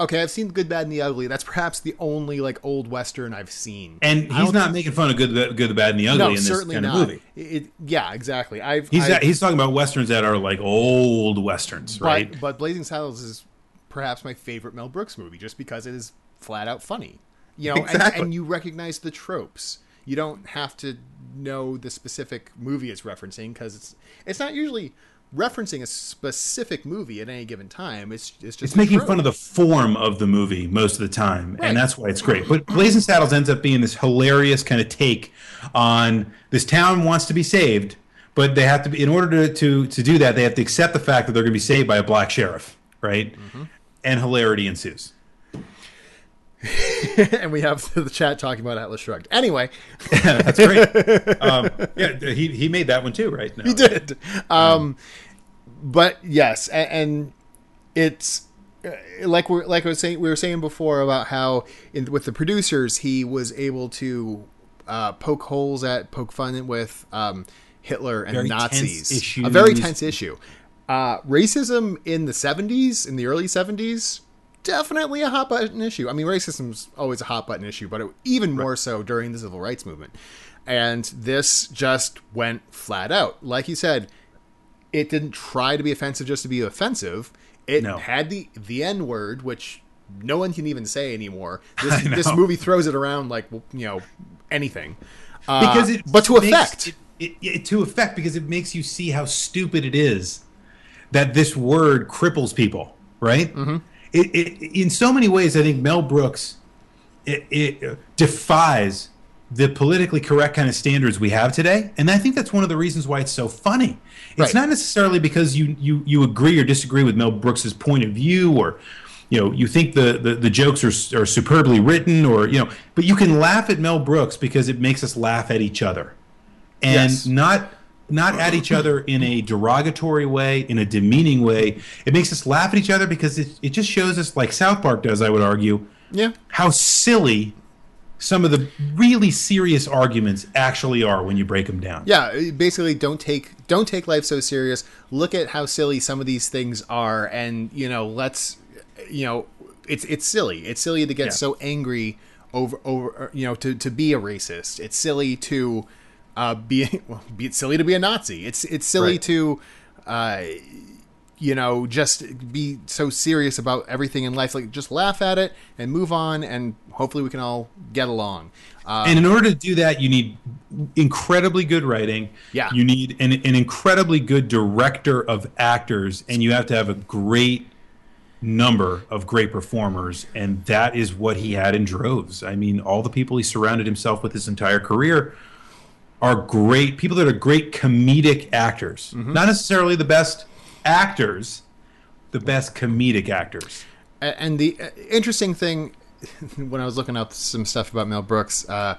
Okay, I've seen the Good, Bad, and the Ugly. That's perhaps the only like old western I've seen. And he's not making fun of good, the, good, the bad, and the ugly no, in this certainly kind not. of movie. It, yeah, exactly. I've He's I've, he's talking about westerns that are like old westerns, but, right? But Blazing Saddles is perhaps my favorite Mel Brooks movie, just because it is flat out funny. You know, and, and you recognize the tropes. You don't have to know the specific movie it's referencing because it's it's not usually referencing a specific movie at any given time. It's it's just It's making fun of the form of the movie most of the time, Right. and that's why it's great. But Blazing Saddles ends up being this hilarious kind of take on this town wants to be saved, but they have to be in order to to, to do that, they have to accept the fact that they're going to be saved by a black sheriff, right? Mm-hmm. And hilarity ensues. and we have the chat talking about Atlas Shrugged. Anyway, That's great. um, yeah, he he made that one too, right? No. he did. Um, but yes, and, and it's uh, like we're like I was saying we were saying before about how in, with the producers he was able to uh, poke holes at poke fun with um, Hitler and Very Nazis. A very tense issue. Uh, racism in the seventies, in the early seventies, definitely a hot button issue. I mean, racism's always a hot button issue, but it, even more so during the civil rights movement. And this just went flat out. Like you said, it didn't try to be offensive just to be offensive. It No. had the the N word, which no one can even say anymore. This, this movie throws it around like you know anything. Uh, because it but to effect. it, it, it- to effect because it makes you see how stupid it is that this word cripples people right mm-hmm. It, it, in so many ways i think mel brooks it, it uh, defies the politically correct kind of standards we have today and i think that's one of the reasons why it's so funny it's Right. not necessarily because you, you you agree or disagree with mel brooks's point of view or you know you think the, the, the jokes are, are superbly written or you know but you can laugh at mel brooks because it makes us laugh at each other and Yes. not not at each other in a derogatory way in a demeaning way it makes us laugh at each other because it, it just shows us like south park does i would argue yeah. how silly some of the really serious arguments actually are when you break them down Yeah, basically don't take don't take life so serious. Look at how silly some of these things are and, you know, let's you know, it's it's silly. It's silly to get Yeah. so angry over over you know, to to be a racist. It's silly to uh be well, be it's silly to be a Nazi. It's it's silly Right. to uh you know, just be so serious about everything in life. Like, just laugh at it and move on, and hopefully we can all get along. Uh, and in order to do that you need incredibly good writing Yeah. you need an, an incredibly good director of actors and you have to have a great number of great performers and that is what he had in droves i mean all the people he surrounded himself with his entire career are great people that are great comedic actors not necessarily the best actors the best comedic actors And the uh, interesting thing, when I was looking up some stuff about Mel Brooks, uh,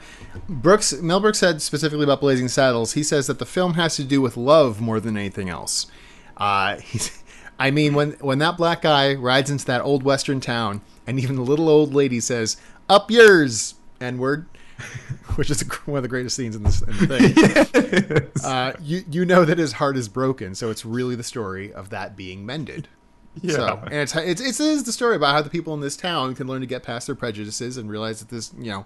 Brooks Mel Brooks said specifically about Blazing Saddles. He says that the film has to do with love more than anything else. Uh, he's, I mean, when when that black guy rides into that old western town, and even the little old lady says "Up yours," N word. Which is one of the greatest scenes in this in the thing. Uh, you you know that his heart is broken, so it's really the story of that being mended. So, and it's, it's it's it is the story about how the people in this town can learn to get past their prejudices and realize that this you know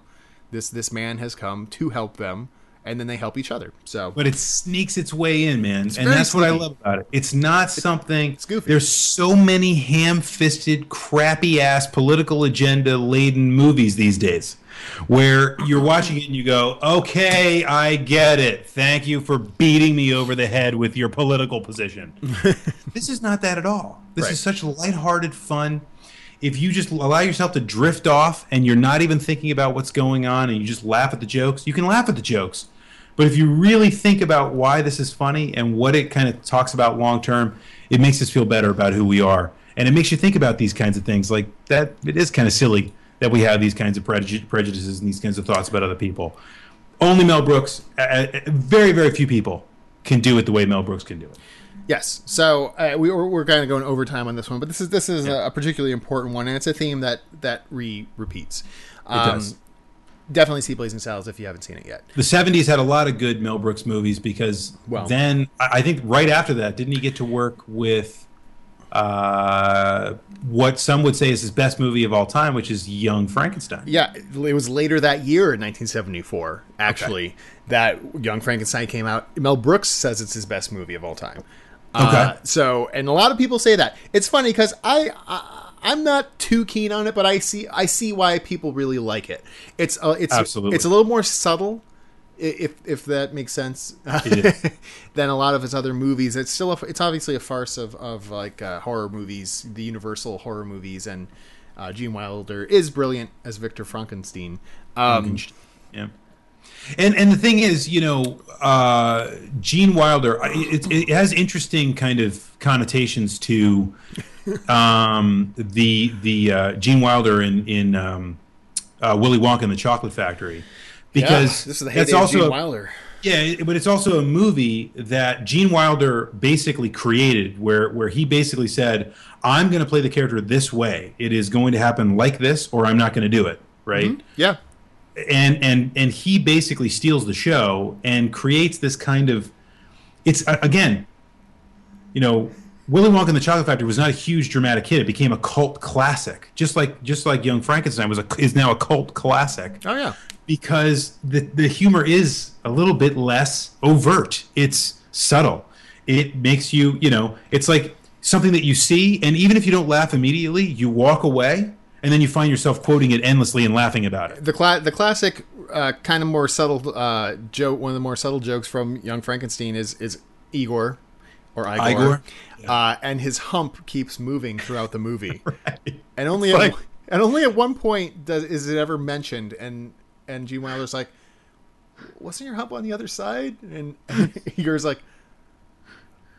this this man has come to help them, and then they help each other. So but it sneaks its way in, man, and very that's what I love about it. It's not something. goofy. There's so many ham-fisted, crappy-ass, political agenda-laden movies these days, where you're watching it and you go, "Okay, I get it. Thank you for beating me over the head with your political position." this is not that at all. This Right. is such lighthearted fun. If you just allow yourself to drift off and you're not even thinking about what's going on and you just laugh at the jokes, you can laugh at the jokes. But if you really think about why this is funny and what it kind of talks about long term, it makes us feel better about who we are. And it makes you think about these kinds of things. Like that, it is kind of silly that we have these kinds of preju- prejudices and these kinds of thoughts about other people. Only Mel Brooks, uh, very, very few people can do it the way Mel Brooks can do it. yes, so uh, we we're, we're kind of going overtime on this one, but this is this is a, a particularly important one, and it's a theme that that re repeats. Um, does. Definitely see Blazing Saddles if you haven't seen it yet. The 70s had a lot of good Mel Brooks movies because Well- then I think right after that, didn't he get to work with uh, what some would say is his best movie of all time, which is Young Frankenstein? Yeah, it was later that year in 1974, actually, that Young Frankenstein came out. Mel Brooks says it's his best movie of all time. Uh, Okay. so, and a lot of people say that. It's funny because I, I, I'm not too keen on it, but I see, I see why people really like it. It's, uh, it's, Absolutely. it's a little more subtle, if if that makes sense, It than a lot of his other movies. It's still, a, it's obviously a farce of of like uh, horror movies, the Universal horror movies, and uh, Gene Wilder is brilliant as Victor Frankenstein. Um, Yeah. And and the thing is, you know, uh, Gene Wilder, it, it has interesting kind of connotations to um, the the uh, Gene Wilder in in um, uh, Willy Wonka and the Chocolate Factory, because this is the that's also Gene Wilder. yeah, but it's also a movie that Gene Wilder basically created, where where he basically said, "I'm going to play the character this way. It is going to happen like this, or I'm not going to do it." Right mm-hmm. Yeah, and and and he basically steals the show and creates this kind of it's again you know Willy Wonka and the Chocolate Factory was not a huge dramatic hit. It became a cult classic, just like just like Young Frankenstein was a is now a cult classic Oh yeah. Because the the humor is a little bit less overt. It's subtle. It makes you, you know, it's like something that you see, and even if you don't laugh immediately, you walk away, and then you find yourself quoting it endlessly and laughing about it. The cla- the classic uh, kind of more subtle uh, joke. One of the more subtle jokes from Young Frankenstein is is Igor or Igor, Igor? Uh, and his hump keeps moving throughout the movie, Right. and only It's at, like- and only at one point does is it ever mentioned, and and Gene Wilder's like, "Wasn't your hump on the other side?" And Igor's like,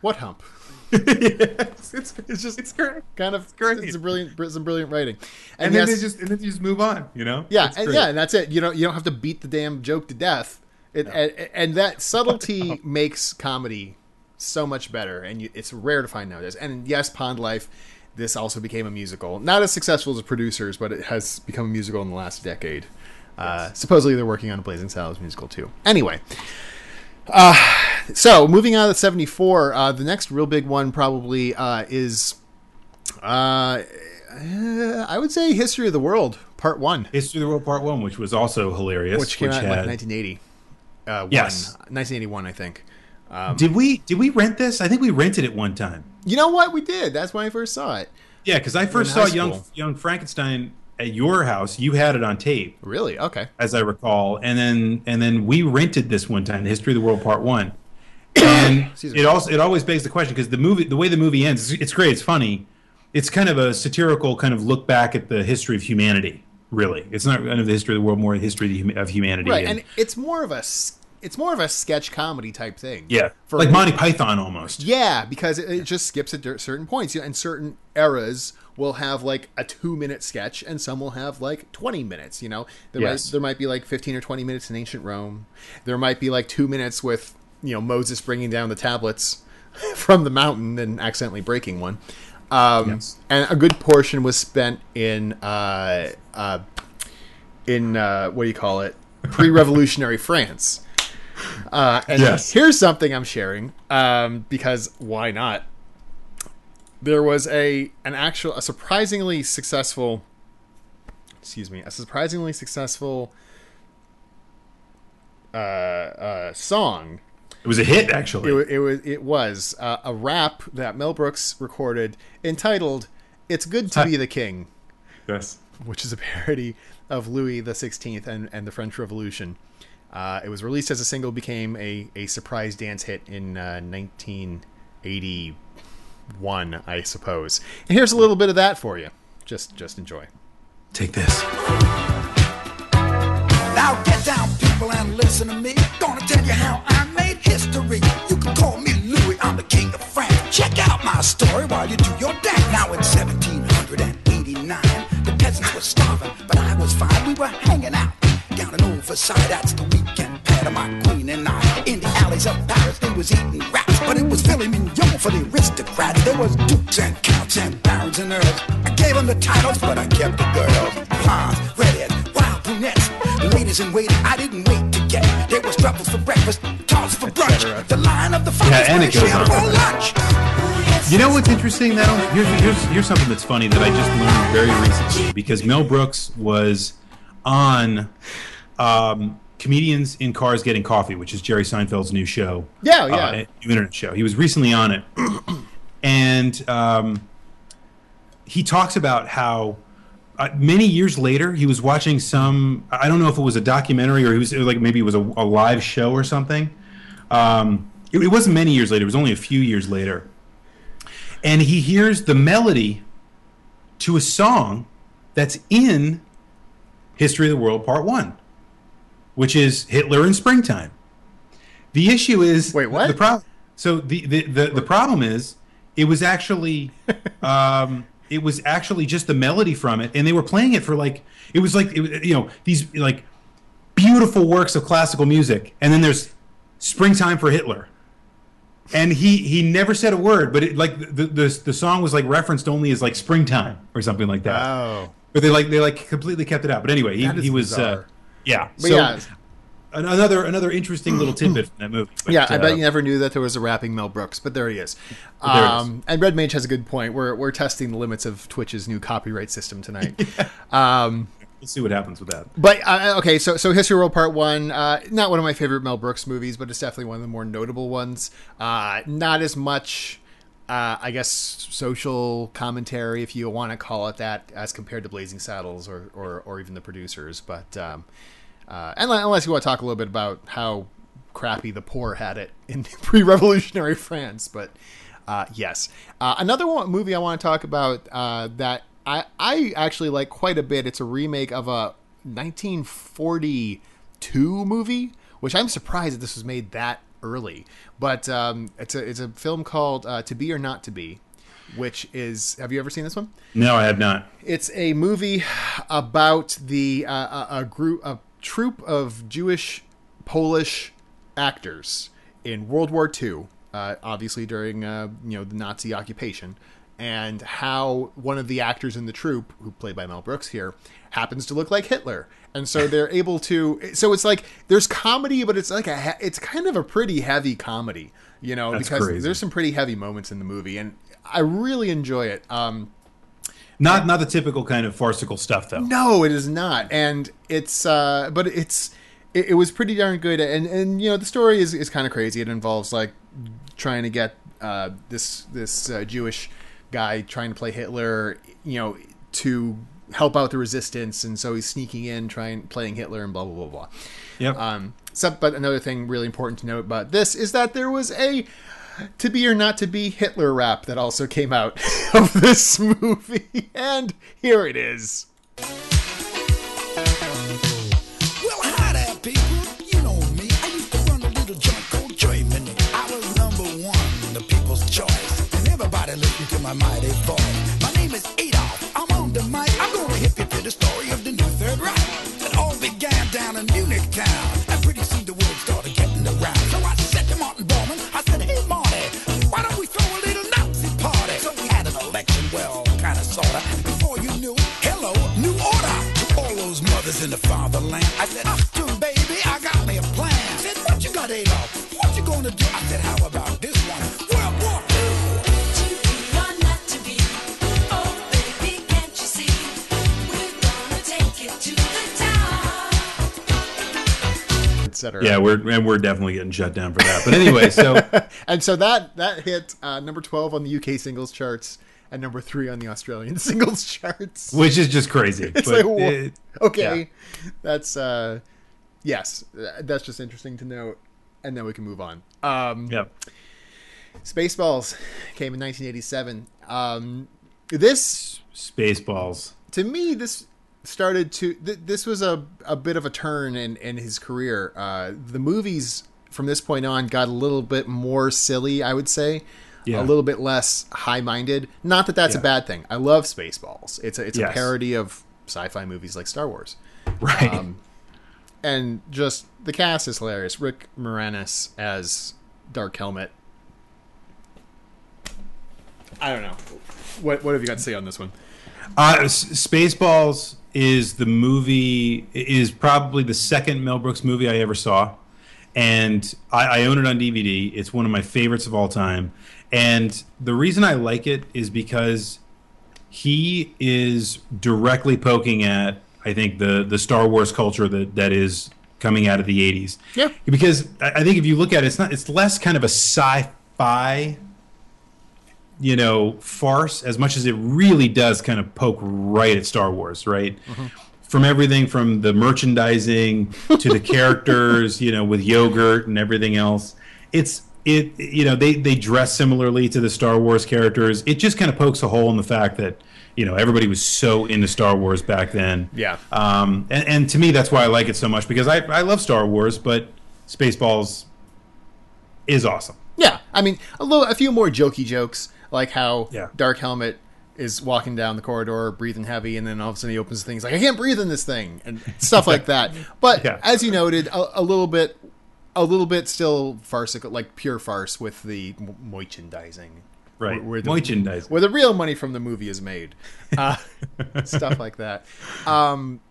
"What hump?" it's, it's, It's just it's great. kind of great. It's a brilliant, some brilliant writing, And, then yes- they just and then you just move on, you know? Yeah, It's and yeah, and that's it. You don't you don't have to beat the damn joke to death. It, and, and that subtlety makes comedy so much better, and you, it's rare to find nowadays. And yes, Pond Life, this also became a musical, not as successful as the producers, but it has become a musical in the last decade. Uh, supposedly, they're working on a Blazing Saddles musical too. Anyway, uh, so moving on to '74, uh, the next real big one probably uh, is, uh, I would say, History of the World Part One History of the World Part One, which was also hilarious. which came out in had- like 1980. Uh, Yes. one, 1981, I think. did we did we rent this? I think we rented it one time. You know what? We did. That's when I first saw it. Yeah, because I first saw Young. Young Frankenstein at your house. You had it on tape, Really? Okay. as I recall, and then and then we rented this one time, the History of the World Part One. And it also it always begs the question because the movie the way the movie ends, it's, great, it's funny, it's kind of a satirical kind of look back at the history of humanity. Really, it's not kind of the history of the world, more the history of humanity. Right, and- and it's more of a it's more of a sketch comedy type thing. yeah, like Monty Python almost. Yeah, because it, it just skips at certain points, you know, and certain eras will have like a two minute sketch, and some will have like twenty minutes. You know, there Yes. might there might be like fifteen or twenty minutes in ancient Rome. There might be like two minutes with you know Moses bringing down the tablets from the mountain and accidentally breaking one. Um, Yes. And a good portion was spent in uh, uh, in uh, what do you call it? Pre-revolutionary France. Uh, and Yes. here's something I'm sharing um, because why not? There was a an actual a surprisingly successful excuse me a surprisingly successful uh, uh, song It was a hit, actually. it, it was it was uh, a rap that Mel Brooks recorded entitled "It's Good to Be the King," yes. which is a parody of Louis the Sixteenth and, and the French Revolution. Uh, it was released as a single, became a, a surprise dance hit in uh, 1981, I suppose. And here's a little bit of that for you. Just just enjoy. Take this. Now get down, people, and listen to me. Gonna tell you how I made history. You can call me Louis, I'm the king of France. Check out my story while you do your dance. Now in 1789, the peasants were starving, but I was fine. We were hanging out down in old Versailles. That's the weekend my queen and I. In the alleys of Paris, they was eating rats, but it was filet mignon for the aristocrats. There was dukes and counts and barons and earls. I gave them the titles, but I kept the girls. Blondes, redheads, wild brunettes. Ladies in waiting, I didn't wait to get. There was truffles for breakfast, tarts for brunch. The line of the Yeah, and it goes on. for lunch. You know what's interesting? That here's, here's here's something that's funny that I just learned very recently because Mel Brooks was on um, comedians in cars getting coffee, which is Jerry Seinfeld's new show. Yeah, yeah. uh, new internet show. He was recently on it, and um, he talks about how uh, many years later he was watching some. I don't know if it was a documentary or he was it was like maybe it was a, a live show or something. Um, it, it wasn't many years later. It was only a few years later, and he hears the melody to a song that's in History of the World Part One, which is Hitler in Springtime. The issue is Wait, what? The problem. So the, the the the problem is it was actually um, it was actually just the melody from it, and they were playing it for like it was like it, you know these like beautiful works of classical music, and then there's Springtime for Hitler, and he he never said a word, but it like the the the song was like referenced only as like springtime or something like that. Oh. But they like they like completely kept it out. But anyway, he, he was uh. Yeah. But so yeah, another another interesting little tidbit from that movie. But, Yeah, I bet uh, you never knew that there was a rapping Mel Brooks, but there he is. there he is. Um, and Red Mage has a good point. We're we're testing the limits of Twitch's new copyright system tonight. um, We'll see what happens with that. but uh, okay, so so History World Part One, uh, not one of my favorite Mel Brooks movies, but it's definitely one of the more notable ones. Uh, not as much, uh, I guess, social commentary, if you want to call it that, as compared to Blazing Saddles or or, or even the producers. But um, uh, unless you want to talk a little bit about how crappy the poor had it in pre-revolutionary France, but uh, yes, uh, another one, movie I want to talk about uh, that I I actually like quite a bit. It's a remake of a 1942 movie, which I'm surprised that this was made that early. But um, it's a it's a film called uh, To Be or Not to Be, which is have you ever seen this one? No, I have not. It's a movie about the uh, a, a group, a troupe of Jewish Polish actors in World War II, uh, obviously during uh, you know the Nazi occupation, and how one of the actors in the troupe, who played by Mel Brooks here, happens to look like Hitler, and so they're able to. So it's like there's comedy, but it's like a it's kind of a pretty heavy comedy, you know, That's because crazy. there's some pretty heavy moments in the movie, and I really enjoy it. Um, Not not the typical kind of farcical stuff though. no, it is not, and it's uh, but it's it, it was pretty darn good, and and you know the story is is kind of crazy. It involves like trying to get uh, this this uh, Jewish guy trying to play Hitler, you know, to help out the resistance, and so he's sneaking in, trying playing Hitler, and blah blah blah blah. Yep. Um, so, but another thing really important to note about this is that there was a to be or not to be Hitler rap that also came out of this movie, and here it is. Well, hi there, people. You know me. I used to run a little joint called Germany. I was number one, the people's choice. And everybody listened to my mighty voice. My name is Adolf. I'm gonna hip you to the story of the new Third Reich. It all began down in Munich town. And pretty soon the word started getting around. So I said to Martin Bormann, I said, hey, Marty, why don't we throw a little Nazi party? So we had an election, well, kinda sorta. Before you knew hello, new order. To all those mothers in the fatherland. I said, Achtung, baby, I got me a plan. Said, what you got, Adolf? What you gonna do? I said, how about yeah, we're and we're definitely getting shut down for that. But anyway, so and so that that hit uh, number twelve on the UK singles charts and number three on the Australian singles charts. which is just crazy. It's but like, it- okay, that's uh, yes, that's just interesting to note, and then we can move on. Um, yeah. Spaceballs came in 1987. Um, this Spaceballs. to me this started to th- this was a, a bit of a turn in, in his career. Uh, the movies from this point on got a little bit more silly i would say. Yeah. a little bit less high-minded. Not that that's Yeah. a bad thing. I love spaceballs. It's a, it's Yes. a parody of sci-fi movies like star wars. Right. Um, and just the cast is hilarious. Rick moranis as dark helmet. I don't know. What, what have you got to say on this one? Uh, Spaceballs is the movie is probably the second Mel Brooks movie I ever saw, and I, I own it on DVD. It's one of my favorites of all time, and the reason I like it is because he is directly poking at I think the the Star Wars culture that that is coming out of the '80s. Yeah. because I, I think if you look at it, it's not it's less kind of a sci-fi you know, farce as much as it really does kind of poke right at Star Wars, right? From everything from the merchandising to the characters, you know, with yogurt and everything else. It's it you know, they they dress similarly to the Star Wars characters. It just kind of pokes a hole in the fact that, you know, everybody was so into Star Wars back then. Yeah. Um and, and to me that's why I like it so much because I I love Star Wars, but Spaceballs is awesome. Yeah, I mean, a little, a few more jokey jokes, like how Yeah. Dark Helmet is walking down the corridor, breathing heavy, and then all of a sudden he opens the thing. He's like, "I can't breathe in this thing," and stuff like that. But Yeah. as you noted, a, a little bit, a little bit still farcical, like pure farce with the merchandising, Right. Where, where the, Merchandising. where the real money from the movie is made, uh, stuff like that. Um,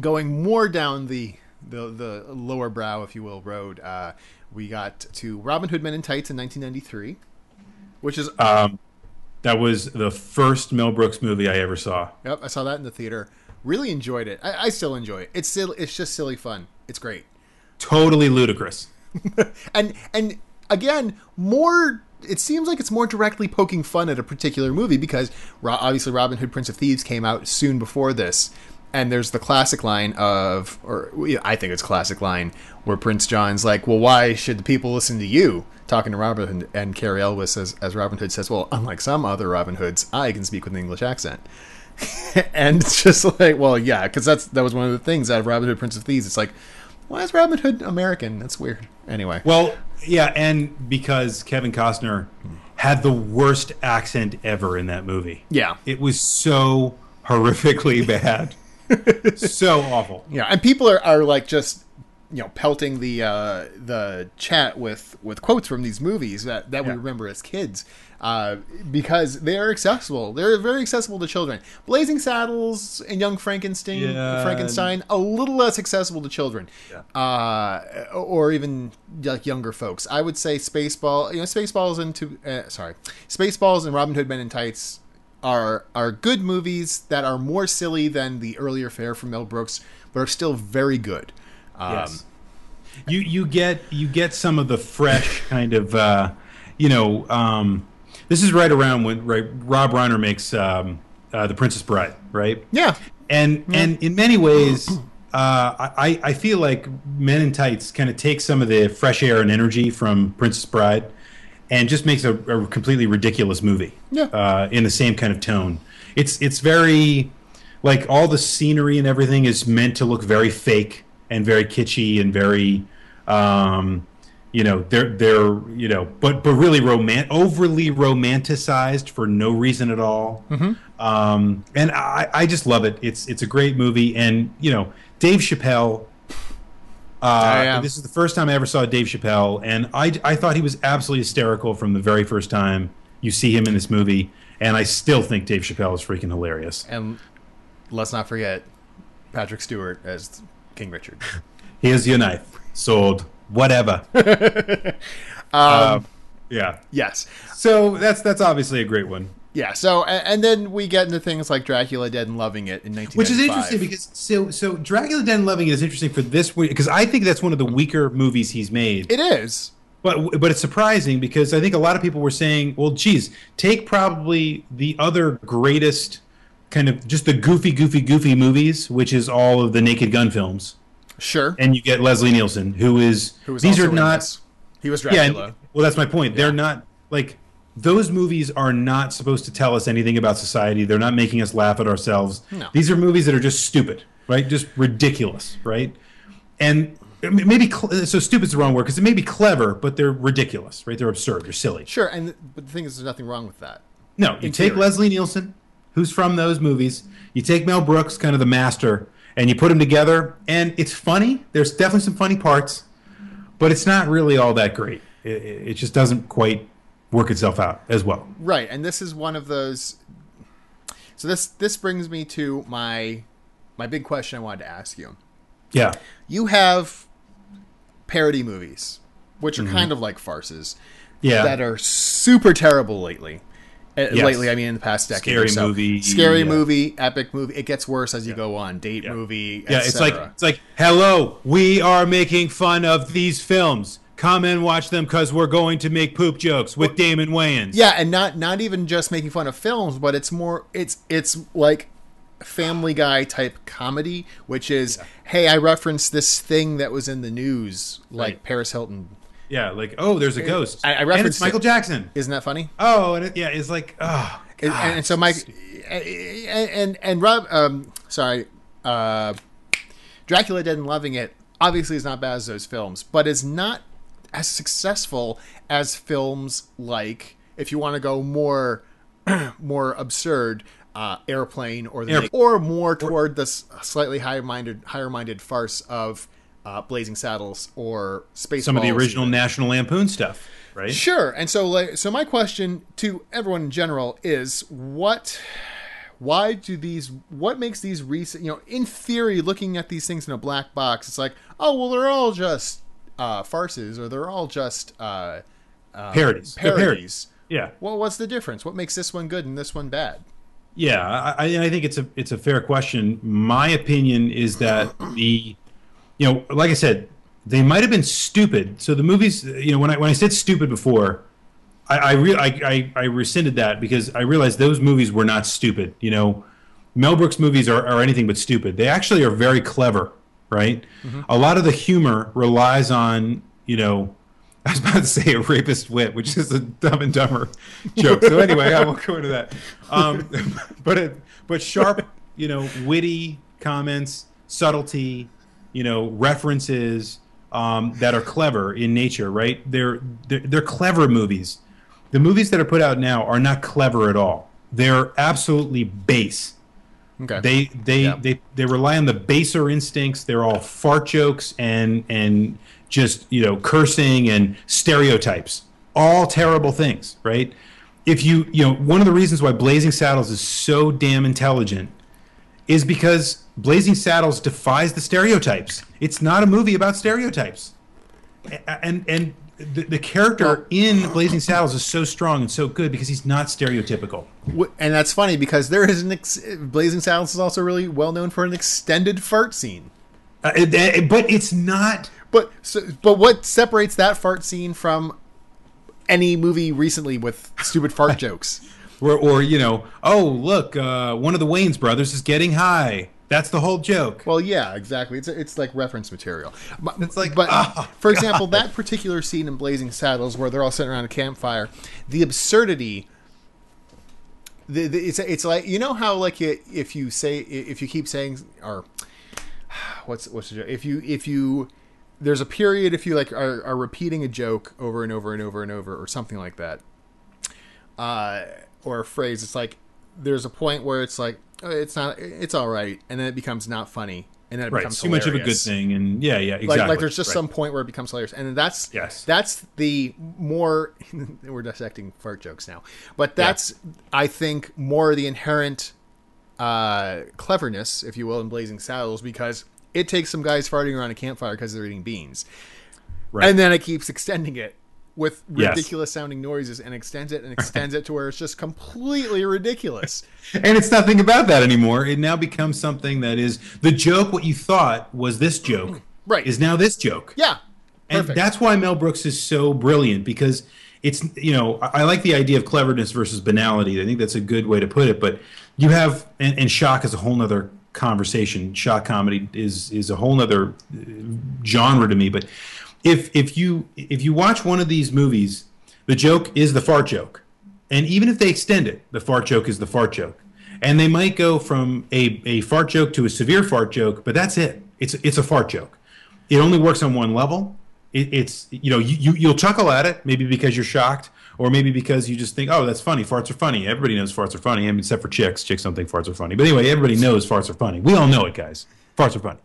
going more down the the the lower brow, if you will, road. Uh, we got to Robin Hood Men in Tights in 1993, which is Um, that was the first Mel Brooks movie I ever saw. Yep, I saw that in the theater. Really enjoyed it. I, I still enjoy it. It's it's just silly fun. It's great. Totally ludicrous. And and again, more. It seems like it's more directly poking fun at a particular movie because Ro- obviously Robin Hood Prince of Thieves came out soon before this, and there's the classic line of, or I think it's classic line where Prince John's like, "Well, why should the people listen to you?" Talking to Robin Hood, and Cary Elwes as as Robin Hood says, "Well, unlike some other Robin Hoods, I can speak with an English accent." and it's just like, well, yeah, because that's that was one of the things out of Robin Hood Prince of Thieves. It's like, why is Robin Hood American? That's weird. Anyway, Well, yeah, and because Kevin Costner had the worst accent ever in that movie. yeah, It was so horrifically bad. so awful. yeah, and people are, are like just you know pelting the uh, the chat with with quotes from these movies that that we remember as kids. Uh, because they are accessible. They're very accessible to children. Blazing Saddles and Young Frankenstein, Yeah. Frankenstein, a little less accessible to children, uh, or even like younger folks. I would say Spaceball. You know, Spaceballs into uh, sorry, Spaceballs and Robin Hood Men in Tights are are good movies that are more silly than the earlier fare from Mel Brooks, but are still very good. Um, Yes. You you get you get some of the fresh kind of uh, you know um, this is right around when right Rob Reiner makes um, uh, the Princess Bride right Yeah, and and in many ways uh, I I feel like Men in Tights kind of takes some of the fresh air and energy from Princess Bride and just makes a, a completely ridiculous movie Yeah. uh, in the same kind of tone. It's it's very like all the scenery and everything is meant to look very fake and very kitschy and very um, you know they're they're you know but but really roman overly romanticized for no reason at all. Um, and I, I just love it. It's it's a great movie. And you know Dave Chappelle uh, this is the first time I ever saw Dave Chappelle, and I, I thought he was absolutely hysterical from the very first time you see him in this movie, and I still think Dave Chappelle is freaking hilarious. and let's not forget Patrick Stewart as King Richard. Here's your knife, sword, whatever. Um, yeah. yes, So that's that's obviously a great one. yeah. So and then we get into things like Dracula Dead and Loving It in 1995. Which is interesting because so so Dracula Dead and Loving It is interesting for this week, because I think that's one of the weaker movies he's made. it is. But but it's surprising because I think a lot of people were saying, well, geez, take probably the other greatest kind of just the goofy, goofy, goofy movies, which is all of the Naked Gun films, Sure. and you get Leslie Nielsen, who is Who these are not this. He was yeah. Dracula. and- well, that's my point. They're not like those movies are not supposed to tell us anything about society. They're not making us laugh at ourselves. No. These are movies that are just stupid, right? Just ridiculous, right? And maybe cl- uh, so stupid's the wrong word because it may be clever, but they're ridiculous, right? They're absurd. They're silly. Sure, and but the thing is, there's nothing wrong with that. No, you In take theory. Leslie Nielsen, who's from those movies. You take Mel Brooks, kind of the master, and you put them together, and it's funny. There's definitely some funny parts, but it's not really all that great. It, it just doesn't quite work itself out as well. Right, and this is one of those. So this this brings me to my my big question I wanted to ask you. Yeah, You have parody movies, which are kind of like farces, Mm-hmm. yeah. that are super terrible lately. Uh, Yes. Lately, I mean, in the past decade Scary or so. movie, scary yeah. movie, epic movie. It gets worse as you go on. Date Yeah. movie, yeah, it's like it's like, hello, we are making fun of these films. Come and watch them because we're going to make poop jokes with Damon Wayans. Yeah, and not not even just making fun of films, but it's more it's it's like Family Guy type comedy, which is hey, I referenced this thing that was in the news, like Right. Paris Hilton. Yeah, like oh, there's a ghost. I- I and referenced it's Michael it. Jackson. Isn't that funny? Oh, and it, yeah, it's like oh, And, God, and, so Mike and and and Rob, um, sorry, uh, Dracula Dead and Loving It obviously is not bad as those films, but is not as successful as films like if you want to go more more absurd. Uh, airplane or the Air- or more toward the slightly higher minded higher minded farce of uh, Blazing Saddles or Space some of the original National Lampoon stuff, right? Sure. And so like so my question to everyone in general is what why do these? What makes these recent? You know, in theory, looking at these things in a black box, it's like, oh well, they're all just uh, farces, or they're all just uh, parodies. They're parodies. Yeah. Well, what's the difference? What makes this one good and this one bad? Yeah, I, I I think it's a it's a fair question. My opinion is that the, you know, like I said, they might have been stupid. So the movies, you know, when I when I said stupid before, I I, re- I, I I rescinded that because I realized those movies were not stupid. You know, Mel Brooks movies are, are anything but stupid. They actually are very clever, right? A lot of the humor relies on you know. I was about to say a rapist wit, which is a Dumb and Dumber joke. So anyway, I won't go into that. Um, but it, but sharp, you know, witty comments, subtlety, you know, references um, that are clever in nature. Right? They're, they're they're clever movies. The movies that are put out now are not clever at all. They're absolutely base. Okay. They they, Yeah. they they rely on the baser instincts. They're all fart jokes and and just you know cursing and stereotypes. All terrible things, right? If you you know one of the reasons why Blazing Saddles is so damn intelligent is because Blazing Saddles defies the stereotypes. It's not a movie about stereotypes, and and the, the character in Blazing Saddles is so strong and so good because he's not stereotypical. And that's funny because there is an ex- Blazing Saddles is also really well known for an extended fart scene. Uh, but it's not. But so, but what separates that fart scene from any movie recently with stupid fart jokes? Or, or you know, oh look, uh, one of the Wayans brothers is getting high. That's the whole joke. Well, yeah, exactly. It's it's like reference material. But, It's like, but oh, for example, that particular scene in Blazing Saddles where they're all sitting around a campfire, the absurdity. The, the, it's it's like you know how like you, if you say if you keep saying or what's what's the joke? if you if you there's a period if you like are, are repeating a joke over and over and over and over or something like that uh, or a phrase. It's like there's a point where it's like oh, it's not, it's all right, and then it becomes not funny, and then it right, becomes too much of a good thing, and yeah, yeah, exactly. Like, like there's just Right. some point where it becomes hilarious, and that's Yes. that's the more we're dissecting fart jokes now, but that's I think more the inherent uh, cleverness, if you will, in Blazing Saddles because it takes some guys farting around a campfire because they're eating beans, Right. and then it keeps extending it with Yes. ridiculous sounding noises and extends it and extends it to where it's just completely ridiculous. and it's nothing about that anymore. It now becomes something that is the joke. What you thought was this joke, Right. is now this joke. Yeah. and Perfect. that's why Mel Brooks is so brilliant because it's you know I, I like the idea of cleverness versus banality. I think that's a good way to put it. But you have and, and shock is a whole nother conversation. Shock comedy is is a whole nother uh, genre to me. But if if you if you watch one of these movies, the joke is the fart joke, and even if they extend it, the fart joke is the fart joke. And they might go from a, a fart joke to a severe fart joke, but that's it. It's it's a fart joke. It only works on one level. It, it's you know you, you you'll chuckle at it maybe because you're shocked or maybe because you just think oh that's funny farts are funny everybody knows farts are funny I mean, except for chicks chicks don't think farts are funny but anyway everybody knows farts are funny we all know it guys farts are funny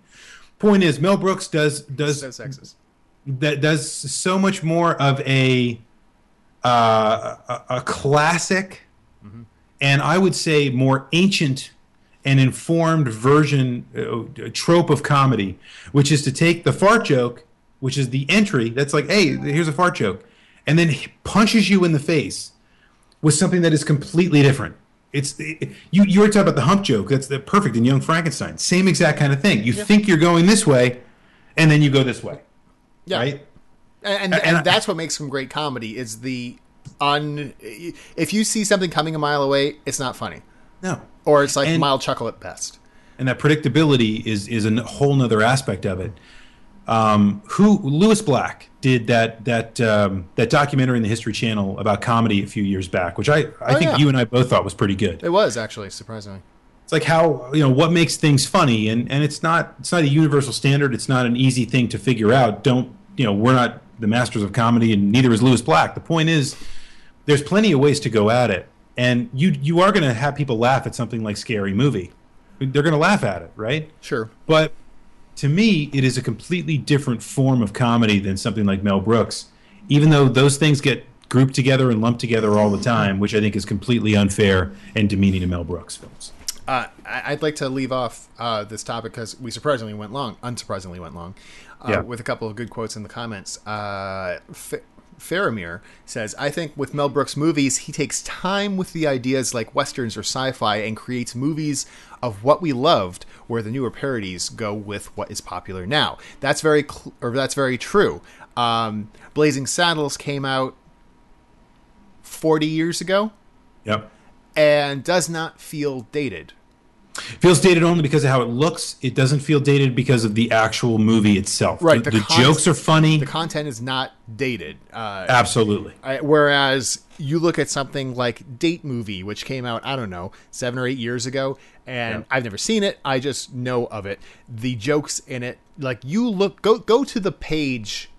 point is Mel Brooks does does so sexist. That does so much more of a uh, a, a classic and I would say more ancient and informed version uh, trope of comedy, which is to take the fart joke, which is the entry that's like, hey, here's a fart joke, and then punches you in the face with something that is completely different. It's you. You were talking about the hump joke. That's the perfect in Young Frankenstein. Same exact kind of thing. You think you're going this way, and then you go this way, Yeah. right? And and, And and that's what makes some great comedy is the un if you see something coming a mile away, it's not funny. No, Or it's like And- mild chuckle at best. and that predictability is is a whole nother aspect of it. Um, who Lewis Black did that that um, that documentary in the History Channel about comedy a few years back, which I I Oh, think yeah. you and I both thought was pretty good. It was actually surprisingly. It's like how you know what makes things funny, and and it's not it's not a universal standard. It's not an easy thing to figure out. Don't you know? We're not the masters of comedy, and neither is Lewis Black. The point is, there's plenty of ways to go at it, and you you are going to have people laugh at something like Scary Movie. They're going to laugh at it, right? Sure. But to me, it is a completely different form of comedy than something like Mel Brooks. Even though those things get grouped together and lumped together all the time, which I think is completely unfair and demeaning to Mel Brooks films. Uh, I'd like to leave off uh, this topic because we surprisingly went long, unsurprisingly went long, uh, Yeah. with a couple of good quotes in the comments. Uh, F- Faramir says, I think with Mel Brooks' movies, he takes time with the ideas like westerns or sci fi and creates movies of what we loved, where the newer parodies go with what is popular now. That's very, cl- or that's very true. Um, Blazing Saddles came out 40 years ago Yep. and does not feel dated. Feels dated only because of how it looks. It doesn't feel dated because of the actual movie itself. Right, The, the the con- jokes are funny. The content is not dated. Uh, Absolutely. I- whereas you look at something like Date Movie, which came out, I don't know, seven or eight years ago, and Yeah. I've never seen it. I just know of it. The jokes in it, like you look, go go to the page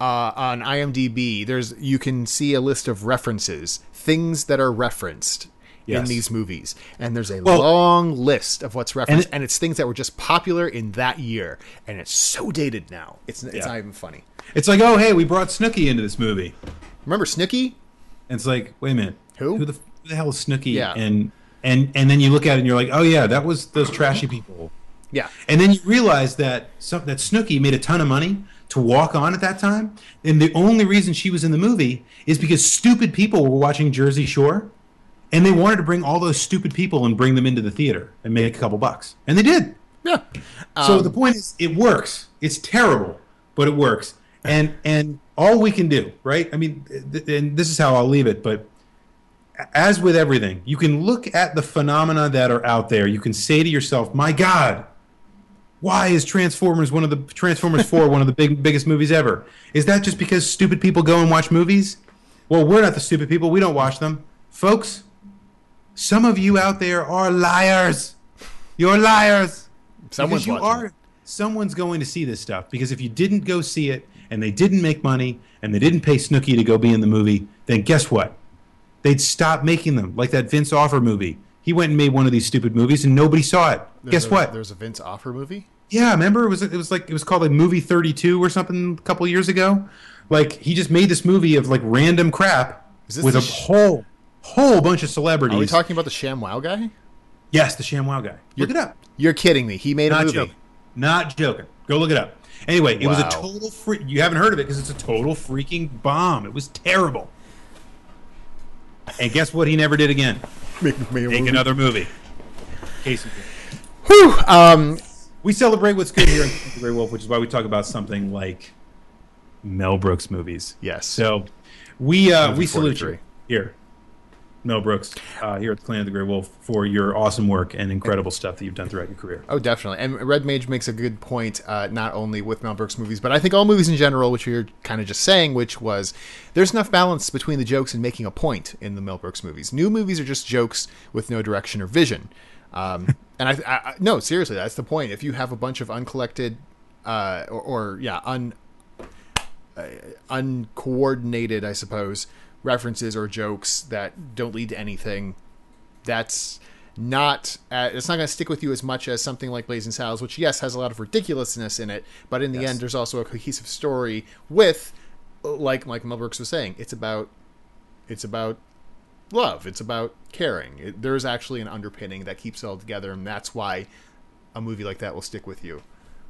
uh, on IMDb. There's you can see a list of references, things that are referenced. In these movies, and there's a Well- long list of what's referenced, it- and it's things that were just popular in that year, and it's so dated now. It's it's Yeah. not even funny. It's like, oh, hey, we brought Snooki into this movie. Remember Snooki? And it's like, wait a minute, Who? Who the, who the hell is Snooki? Yeah. And and and then you look at it and you're like, oh yeah, that was those trashy people. Yeah, And then you realize that some, that Snooki made a ton of money to walk on at that time, and the only reason she was in the movie is because stupid people were watching Jersey Shore, and they wanted to bring all those stupid people and bring them into the theater and make a couple bucks, and they did. yeah. So um, the point is, it works. It's terrible, but it works. And and all we can do, right? I mean, th- and this is how I'll leave it. But as with everything, you can look at the phenomena that are out there. You can say to yourself, "My God, why is Transformers one of the Transformers Four one of the big biggest movies ever? Is that just because stupid people go and watch movies? Well, we're not the stupid people. We don't watch them, folks. Some of you out there are liars. You're liars. Someone's you watching are someone's going to see this stuff because if you didn't go see it and they didn't make money and they didn't pay Snooki to go be in the movie, then guess what? They'd stop making them. Like that Vince Offer movie. He went and made one of these stupid movies and nobody saw it. There's guess a- what? There's a Vince Offer movie. Yeah, remember it was it was like it was called like movie 32 or something a couple years ago. Like he just made this movie of like random crap Is this with a sh- whole whole bunch of celebrities. Are we talking about the ShamWow guy? yes, the ShamWow guy. Look it up. You're kidding me. He made a Not movie. joking. Not joking. Go look it up. Anyway, it was a total free. You haven't heard of it because it's a total freaking bomb. It was terrible. And guess what? He never did again. Make, make Make movie. another movie. Case in. Whew, um, We celebrate what's good here in the Grey Wolf, which is why we talk about something like Mel Brooks movies. yes. So we uh, we salute you here, Mel Brooks, uh, here at the Clan of the Grey Wolf for your awesome work and incredible stuff that you've done throughout your career. Oh, definitely. And Red Mage makes a good point, uh, not only with Mel Brooks movies, but I think all movies in general, which you're kind of just saying, which was there's enough balance between the jokes and making a point in the Mel Brooks movies. New movies are just jokes with no direction or vision. Um, and I, I, I, no, seriously, that's the point. If you have a bunch of uncollected, uh, or, or yeah, un, uh, uncoordinated, I suppose, references or jokes that don't lead to anything, that's not uh, it's not going to stick with you as much as something like Blazing Saddles, which yes has a lot of ridiculousness in it, but in the Yes. end there's also a cohesive story with, like like Mel Brooks was saying, it's about it's about love, it's about caring. It, there's actually an underpinning that keeps it all together, and that's why a movie like that will stick with you.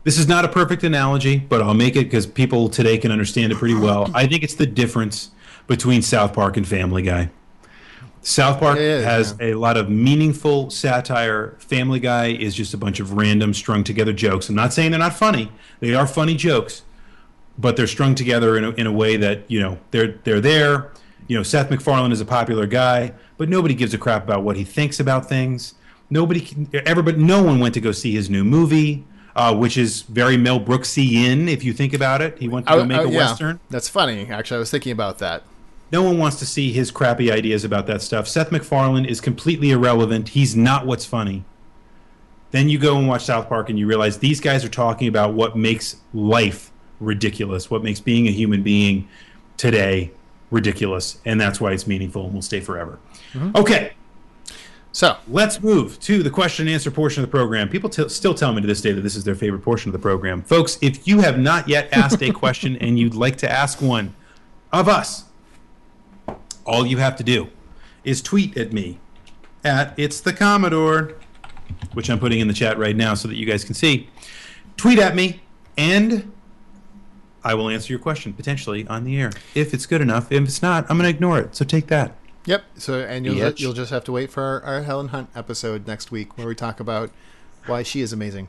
This is not a perfect analogy, but I'll make it because people today can understand it pretty well. I think it's the difference between South Park and Family Guy. South Park is, has a lot of meaningful satire. Family Guy is just a bunch of random strung together jokes. I'm not saying they're not funny. They are funny jokes, but they're strung together in a, in a way that, you know, they're they're there. You know, Seth MacFarlane is a popular guy, but nobody gives a crap about what he thinks about things. Nobody, can- everybody, no one went to go see his new movie, uh, which is very Mel Brooksy-in if you think about it. He went to I- make I- a yeah, western. That's funny. Actually, I was thinking about that. No one wants to see his crappy ideas about that stuff. Seth MacFarlane is completely irrelevant. He's not what's funny. Then you go and watch South Park and you realize these guys are talking about what makes life ridiculous, what makes being a human being today ridiculous, and that's why it's meaningful and will stay forever. Mm-hmm. Okay, So let's move to the question and answer portion of the program. People t- still tell me to this day that this is their favorite portion of the program. Folks, if you have not yet asked a question and you'd like to ask one of us, all you have to do is tweet at me at it's the Commodore. which I'm putting in the chat right now so that you guys can see. Tweet at me, and I will answer your question potentially on the air if it's good enough. If it's not, I'm going to ignore it. So take that. Yep. So and you'll Bitch. you'll just have to wait for our, our Helen Hunt episode next week where we talk about why she is amazing.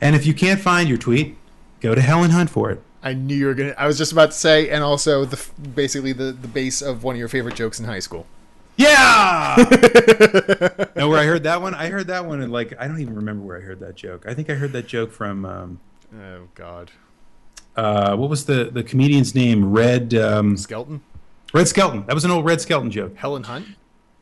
And if you can't find your tweet, go to Helen Hunt for it. I knew you were gonna. I was just about to say, and also the basically the the base of one of your favorite jokes in high school. Yeah. know where I heard that one? I heard that one, and like I don't even remember where I heard that joke. I think I heard that joke from um, Oh God, uh, what was the the comedian's name? Red um, Skelton, Red Skelton. That was an old Red Skelton joke. Helen Hunt.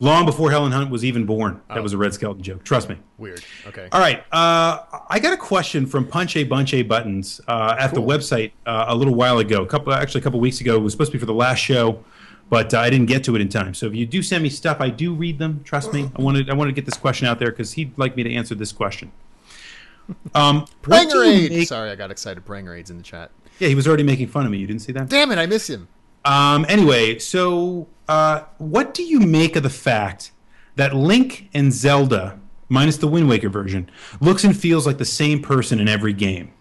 Long before Helen Hunt was even born. That Oh. was a Red Skelton joke. Trust me. Weird. Okay. All right. Uh, I got a question from Punch A Bunch A Buttons uh, at Cool. the website uh, a little while ago. A couple, actually, a couple weeks ago. It was supposed to be for the last show, but uh, I didn't get to it in time. So if you do send me stuff, I do read them. Trust me. I wanted I wanted to get this question out there because he'd like me to answer this question. Um, what do make- Sorry, I got excited. Prangerades in the chat. Yeah, he was already making fun of me. You didn't see that? Damn it, I miss him. Um, anyway, so uh, what do you make of the fact that Link and Zelda, minus the Wind Waker version, looks and feels like the same person in every game?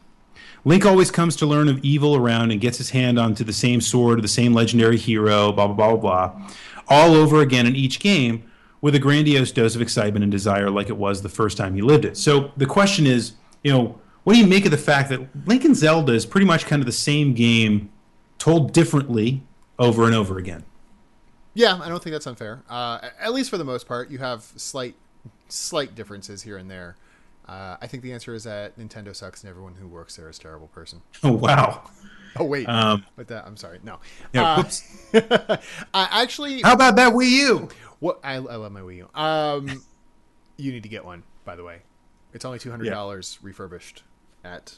Link always comes to learn of evil around and gets his hand onto the same sword the same legendary hero, blah, blah, blah, blah, blah, all over again in each game with a grandiose dose of excitement and desire like it was the first time he lived it. So the question is, you know, what do you make of the fact that Link and Zelda is pretty much kind of the same game told differently over and over again? Yeah, I don't think that's unfair. Uh, at least for the most part, you have slight, slight differences here and there. Uh, I think the answer is that Nintendo sucks and everyone who works there is a terrible person. Oh, wow. Oh wait, Um, with that, I'm sorry. No, Yeah, Uh, whoops. I actually, How about that Wii U? what I, I love my Wii U. Um, you need to get one, by the way. It's only two hundred dollars refurbished at.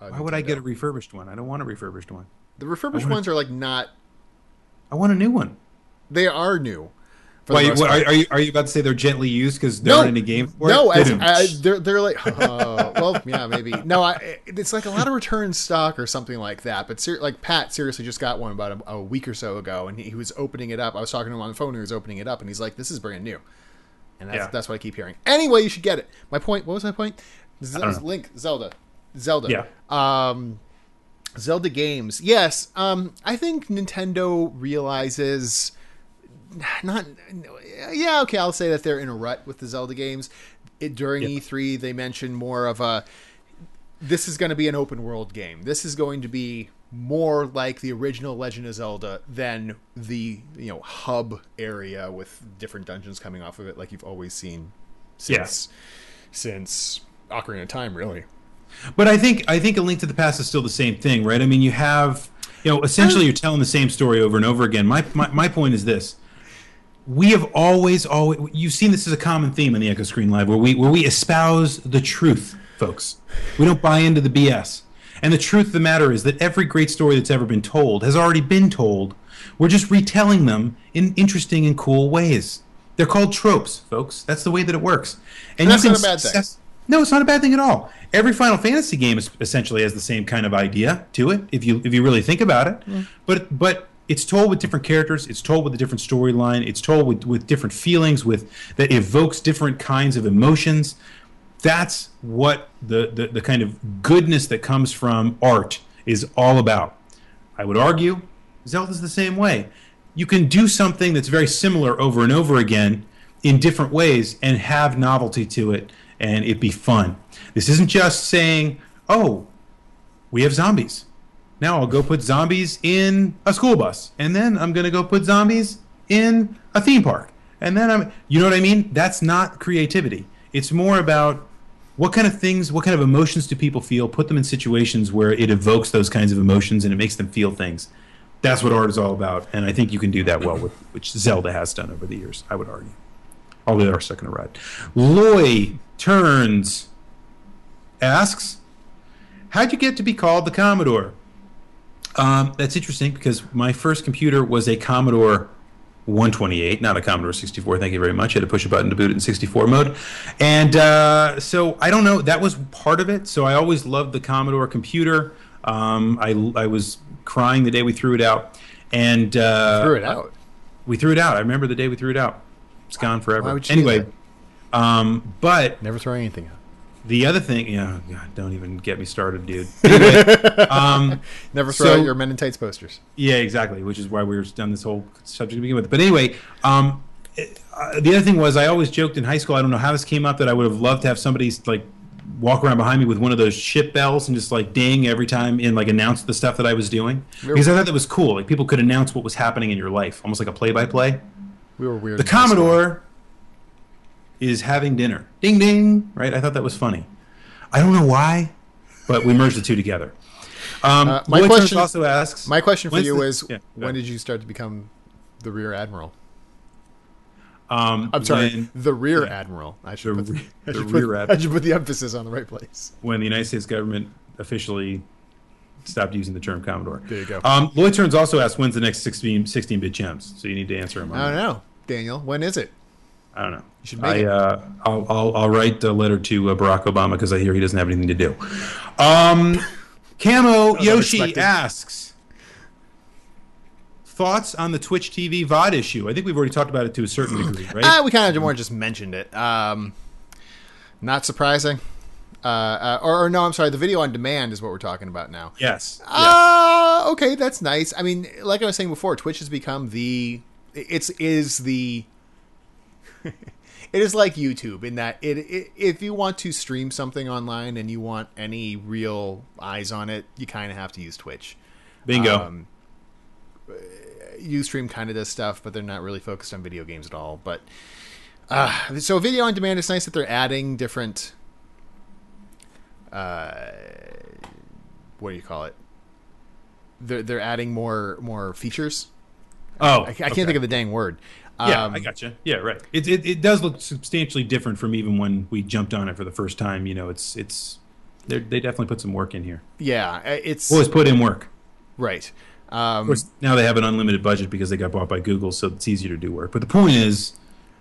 Why would I get a refurbished one? I don't want a refurbished one. The refurbished ones are like not. I want a new one. They are new. For the Why, most what, are, are, you, are you about to say they're gently used because there No. any games for no, as, I, they're they're like, uh, well, yeah, maybe. No, I, it's like a lot of return stock or something like that. But ser- like Pat seriously just got one about a, a week or so ago, and he, he was opening it up. I was talking to him on the phone. And he was opening it up, and he's like, "This is brand new," and that's, Yeah. that's what I keep hearing. Anyway, you should get it. My point. What was my point? Z- Link, Zelda, Zelda. Yeah. Um, Zelda games. Yes. Um, I think Nintendo realizes not yeah okay i'll say that they're in a rut with the zelda games it, during Yeah. e3 they mentioned more of a this is going to be an open world game this is going to be more like the original legend of zelda than the you know hub area with different dungeons coming off of it like you've always seen since since ocarina of time really But I think I think a link to the past is still the same thing, right? I mean, you have you know essentially uh, you're telling the same story over and over again. My my, my point is this: we have always always you've seen this as a common theme in the Echo Screen Live, where we where we espouse the truth, folks. We don't buy into the BS. And the truth of the matter is that every great story that's ever been told has already been told. We're just retelling them in interesting and cool ways. They're called tropes, folks. That's the way that it works. And, that's you can not a bad thing. no, it's not a bad thing at all. Every Final Fantasy game is essentially has the same kind of idea to it, if you if you really think about it. Mm-hmm. But but it's told with different characters. It's told with a different storyline. It's told with, with different feelings, with that evokes different kinds of emotions. That's what the, the the kind of goodness that comes from art is all about. I would argue Zelda's the same way. You can do something that's very similar over and over again in different ways and have novelty to it and it be fun. This isn't just saying, "Oh, we have zombies. Now I'll go put zombies in a school bus and then I'm to go put zombies in a theme park." And then I'm you know what I mean? That's not creativity. It's more about what kind of things, what kind of emotions do people feel? Put them in situations where it evokes those kinds of emotions and it makes them feel things. That's what art is all about, and I think you can do that well with which Zelda has done over the years. I would argue. Although they are stuck in a rut. Lloyd Turns asks, "How'd you get to be called the Commodore?" Um, that's interesting because my first computer was a Commodore 128, not a Commodore 64. Thank you very much. I had to push a button to boot it in 64 mode, and uh, so I don't know. That was part of it. So I always loved the Commodore computer. Um, I I was crying the day we threw it out, and uh, threw it out We threw it out. I remember the day we threw it out. It's gone forever. Why would you anyway. Um, but Never throw anything out. The other thing, yeah, God, don't even get me started, dude. Anyway, um, Never throw So- out your Men in Tights posters. Yeah, exactly. Which is why we were done this whole subject to begin with. But anyway, um, it- uh, the other thing was I always joked in high school. I don't know how this came up that I would have loved to have somebody like walk around behind me with one of those ship bells and just like ding every time and like announce the stuff that I was doing because I thought that was cool. Like people could announce what was happening in your life, almost like a play-by-play. We were weird. The. Commodore is having dinner. Ding ding. Right? I thought that was funny. I don't know why, but we merged the two together. Um, Uh, my Lloyd question- also asks. My question for you the- is: Yeah, When ahead. did you start to become the rear admiral? Um, I'm sorry, when- the rear yeah. admiral. I should, The put, re- I the should rear put, admiral. I should put the emphasis on the right place. when the United States government officially stopped using the term Commodore. There you go. Um, Lloyd Turns also asked when's the next 16 16-bit gems, so you need to answer him. I don't that. know, Daniel. When is it? I don't know. You should I, uh, I'll, I'll, I'll write a letter to uh, Barack Obama because I hear he doesn't have anything to do. Um, Camo Yoshi unexpected. asks thoughts on the Twitch TV VOD issue. I think we've already talked about it to a certain degree, right? Ah, we kind of more just mentioned it. Um, not surprising. Uh, uh, or, or no, I'm sorry. The video on demand is what we're talking about now. yes. yes. Uh, okay, that's nice. I mean, like I was saying before, Twitch has become the it's is the it is like YouTube in that it, it if you want to stream something online and you want any real eyes on it, you kind of have to use Twitch. Bingo. Um, Ustream kind of does stuff, but they're not really focused on video games at all. But uh, so video on demand, it's nice that they're adding different. Uh, what do you call it? They're they're adding more more features. oh, I, I can't think of the dang word. Yeah, Um, I gotcha. Yeah, right. It, it it does look substantially different from even when we jumped on it for the first time. You know, it's it's they're- they definitely put some work in here. Yeah, uh, it's Always put in work. right. Of Um, course, now they have an unlimited budget because they got bought by Google, so it's easier to do work. But the point is,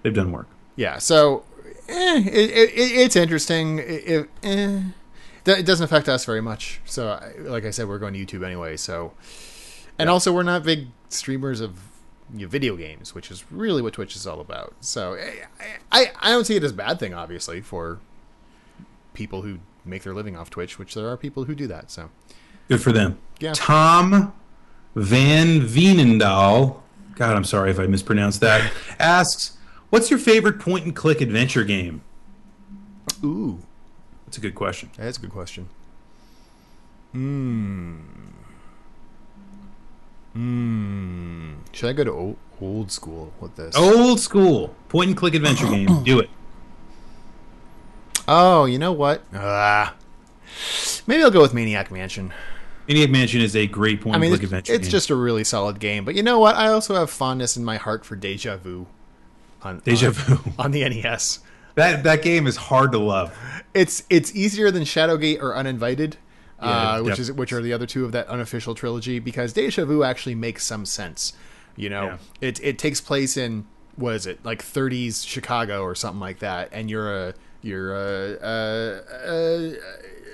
they've done work. Yeah, so eh, it, it, it- it's interesting. It, it, eh, it doesn't affect us very much. So, like I said, we're going to YouTube anyway. So, and also we're not big streamers of you know, video games, which is really what Twitch is all about. So, eh, I, I I don't see it as a bad thing, obviously, for people who make their living off Twitch, which there are people who do that. So, Good for them. Yeah. Tom Van Veenendaal, God, I'm sorry if I mispronounced that, asks, "What's your favorite point-and-click adventure game?" ooh, That's a good question. that's a good question. Hmm. Hmm. Should I go to old, old school with this? Old school point-and-click adventure game. Do it. Oh, you know what? Ah. maybe I'll go with Maniac Mansion. Maniac Mansion is a great I point-and-click it's, adventure it's game. just a really solid game. But you know what? I also have fondness in my heart for Deja Vu. On, Deja on- Vu. on the NES. That that game is hard to love. It's it's easier than Shadowgate or Uninvited, Yeah, uh, which is which are the other two of that unofficial trilogy. Because Deja Vu actually makes some sense. You know, Yeah. it it takes place in what is it like 30s Chicago or something like that, and you're a you're a, uh uh uh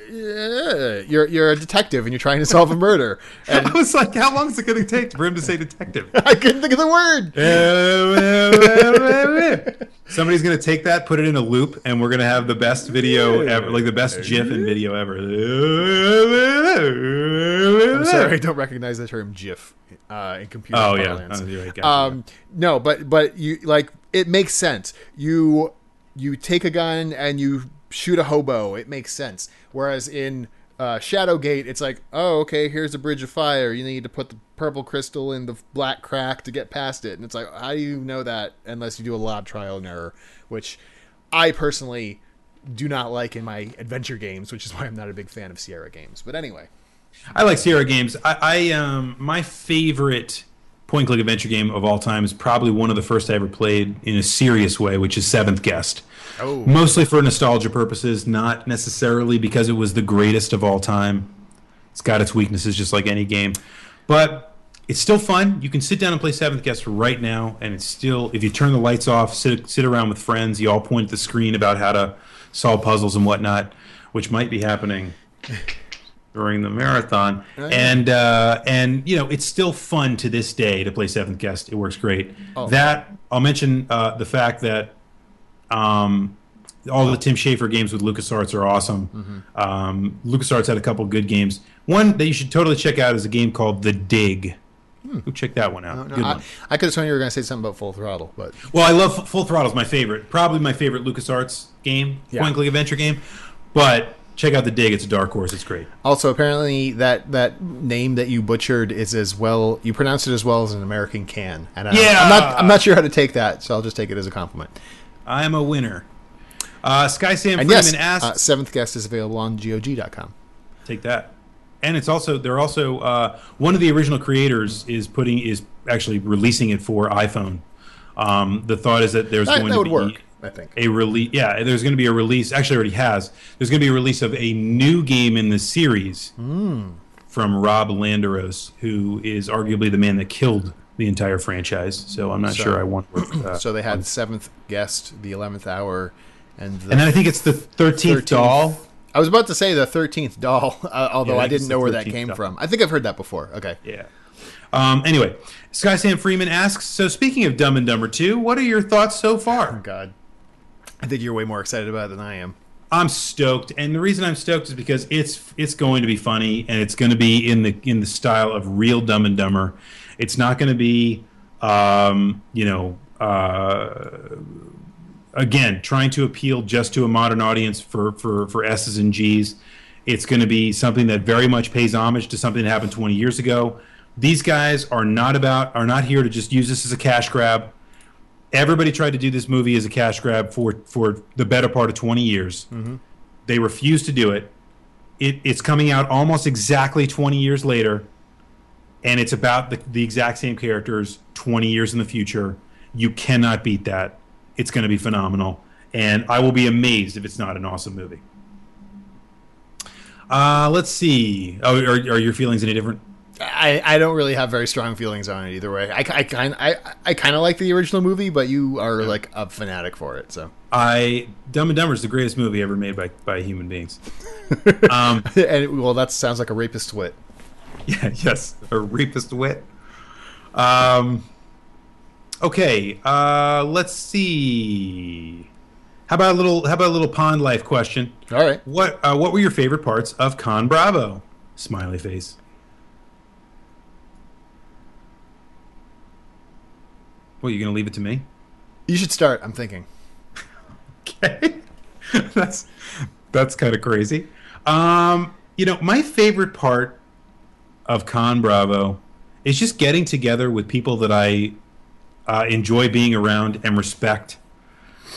you're you're a detective and you're trying to solve a murder. And I was like, how long is it going to take for him to say detective? I couldn't think of the word. Somebody's going to take that, put it in a loop, and we're going to have the best video ever, like the best GIF and video ever. I'm sorry, I don't recognize the term GIF uh, in computer Oh, yeah. parlance. Oh, right, gotcha. um, no, but but you like it makes sense. You you take a gun and you shoot a hobo. It makes sense. Whereas in uh, Shadowgate, it's like, oh, okay, here's a bridge of fire. You need to put the purple crystal in the black crack to get past it. And it's like, how do you know that unless you do a lot of trial and error? Which I personally do not like in my adventure games, which is why I'm not a big fan of Sierra games. But anyway. I like Sierra games. I, I um my favorite point click adventure game of all time is probably one of the first I ever played in a serious way, which is Seventh Guest. Oh. Mostly for nostalgia purposes, not necessarily because it was the greatest of all time. It's got its weaknesses just like any game. But it's still fun. You can sit down and play Seventh Guest right now, and it's still if you turn the lights off, sit sit around with friends, you all point at the screen about how to solve puzzles and whatnot, which might be happening during the marathon. And uh, and you know, it's still fun to this day to play Seventh Guest. It works great. Oh. That I'll mention uh, the fact that um, all the Tim Schafer games with LucasArts are awesome. Um, LucasArts had a couple good games. One that you should totally check out is a game called The Dig. Go check that one out. No, good I, one. I could have sworn you were going to say something about Full Throttle, but Well, I love Full Throttle is my favorite, probably my favorite LucasArts game, Yeah. point click adventure game. But check out The Dig; it's a dark horse. It's great. also apparently that that name that you butchered is as well. You pronounce it as well as an American can, and I, Yeah! I'm not I'm not sure how to take that, so I'll just take it as a compliment. I am a winner. Uh, Sky Sam And Freeman yes, asks, uh, seventh guest is available on GOG.com. take that. And it's also they're also uh, one of the original creators is putting is actually releasing it for iPhone. Um, the thought is that there's That, going that to be work, I think. a release. Yeah, there's going to be a release. Actually, already has. There's going to be a release of a new game in the series Hmm. from Rob Landeros, who is arguably the man that killed the entire franchise. So I'm not So- sure I want. Uh, So they had seventh guest, the eleventh hour, and the and then I think it's the 13th, 13th. doll. I was about to say the thirteenth doll, uh, although Yeah, I I didn't know where that came doll. from. I think I've heard that before. Okay. Yeah. Um, anyway, Sky Sam Freeman asks. So speaking of Dumb and Dumber 2, what are your thoughts so far? Oh, God, I think you're way more excited about it than I am. I'm stoked, and the reason I'm stoked is because it's it's going to be funny, and it's going to be in the in the style of real Dumb and Dumber. It's not going to be, um, you know, uh, again trying to appeal just to a modern audience for for for S's and G's. It's going to be something that very much pays homage to something that happened 20 years ago. These guys are not about are not here to just use this as a cash grab everybody tried to do this movie as a cash grab for for the better part of 20 years. They refused to do it. it. It's coming out almost exactly 20 years later, and it's about the, the exact same characters 20 years in the future. You cannot beat that. It's going to be phenomenal, and I will be amazed if it's not an awesome movie. Uh, let's see. Oh, are, are your feelings any different? I, I don't really have very strong feelings on it either way. I, I kind I, I kind of like the original movie, but you are like a fanatic for it. So I Dumb and Dumber is the greatest movie ever made by by human beings. um, and it, well, that sounds like a rapist wit. Yeah, yes, a rapist wit. Um, okay, uh, let's see. How about a little? How about a little pond life question? All right. What uh, What were your favorite parts of Con Bravo? Smiley face. What, you gonna leave it to me? You should start. I'm thinking. Okay, that's that's kind of crazy. Um, you know, my favorite part of Con Bravo is just getting together with people that I uh, enjoy being around and respect,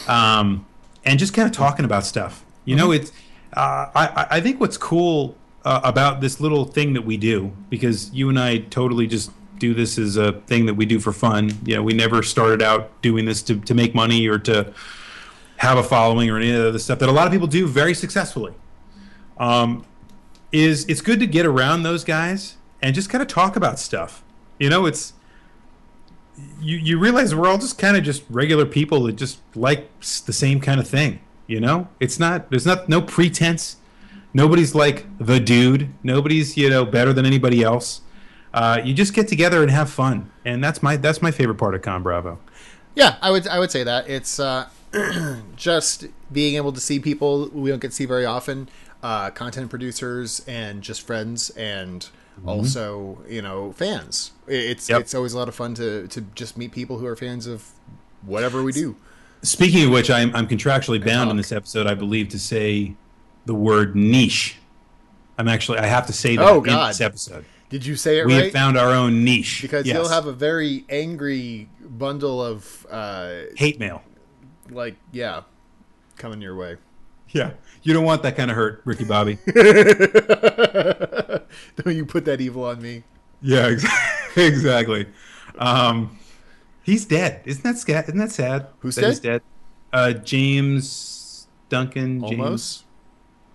um, and just kind of talking about stuff. You know, it's uh, I I- I think what's cool uh, about this little thing that we do because you and I totally just do this as a thing that we do for fun. You know, we never started out doing this to, to make money or to have a following or any of the stuff that a lot of people do very successfully. Um, is it's good to get around those guys and just kind of talk about stuff. You know, it's you you realize we're all just kind of just regular people that just like the same kind of thing. You know, it's not there's not no pretense. Nobody's like the dude. Nobody's you know better than anybody else. Uh, you just get together and have fun, and that's my that's my favorite part of Con Bravo. Yeah, I would I would say that it's uh, just being able to see people we don't get to see very often, uh, content producers and just friends, and also you know fans. It's Yep. it's always a lot of fun to to just meet people who are fans of whatever we do. Speaking of which, I'm, I'm contractually bound in talk. this episode, I believe, to say the word niche. I'm actually, I have to say that Oh, in this episode. Did you say it We right? have found our own niche. because Yes. you'll have a very angry bundle of uh, hate mail. like yeah coming your way. Yeah. You don't want that kind of hurt, Ricky Bobby. Don't you put that evil on me? yeah, exactly. exactly. Um, he's dead. Isn't that sad? Isn't that sad? Who's that he's dead? Uh, James Duncan. James, Almost.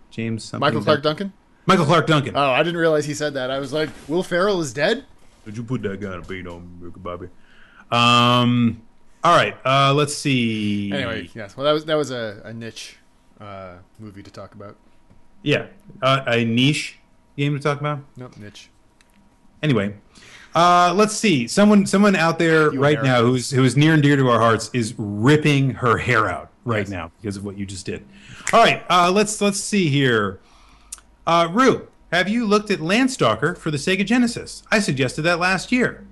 James something. Michael Clarke Dun- Duncan. Michael Clarke Duncan. Oh, I didn't realize he said that. I was like, Will Ferrell is dead. Did you put that kind of beat on me, Ricky Bobby? Um. All right. Uh, let's see. Anyway, yes. Well, that was that was a, a niche uh, movie to talk about. Yeah, uh, a niche game to talk about. Nope, niche. Anyway, uh, let's see. Someone, someone out there You right now who's who's near and dear to our hearts is ripping her hair out right Yes. now because of what you just did. All right, uh, let's let's see here. Uh, Rue, have you looked at Landstalker for the Sega Genesis? I suggested that last year.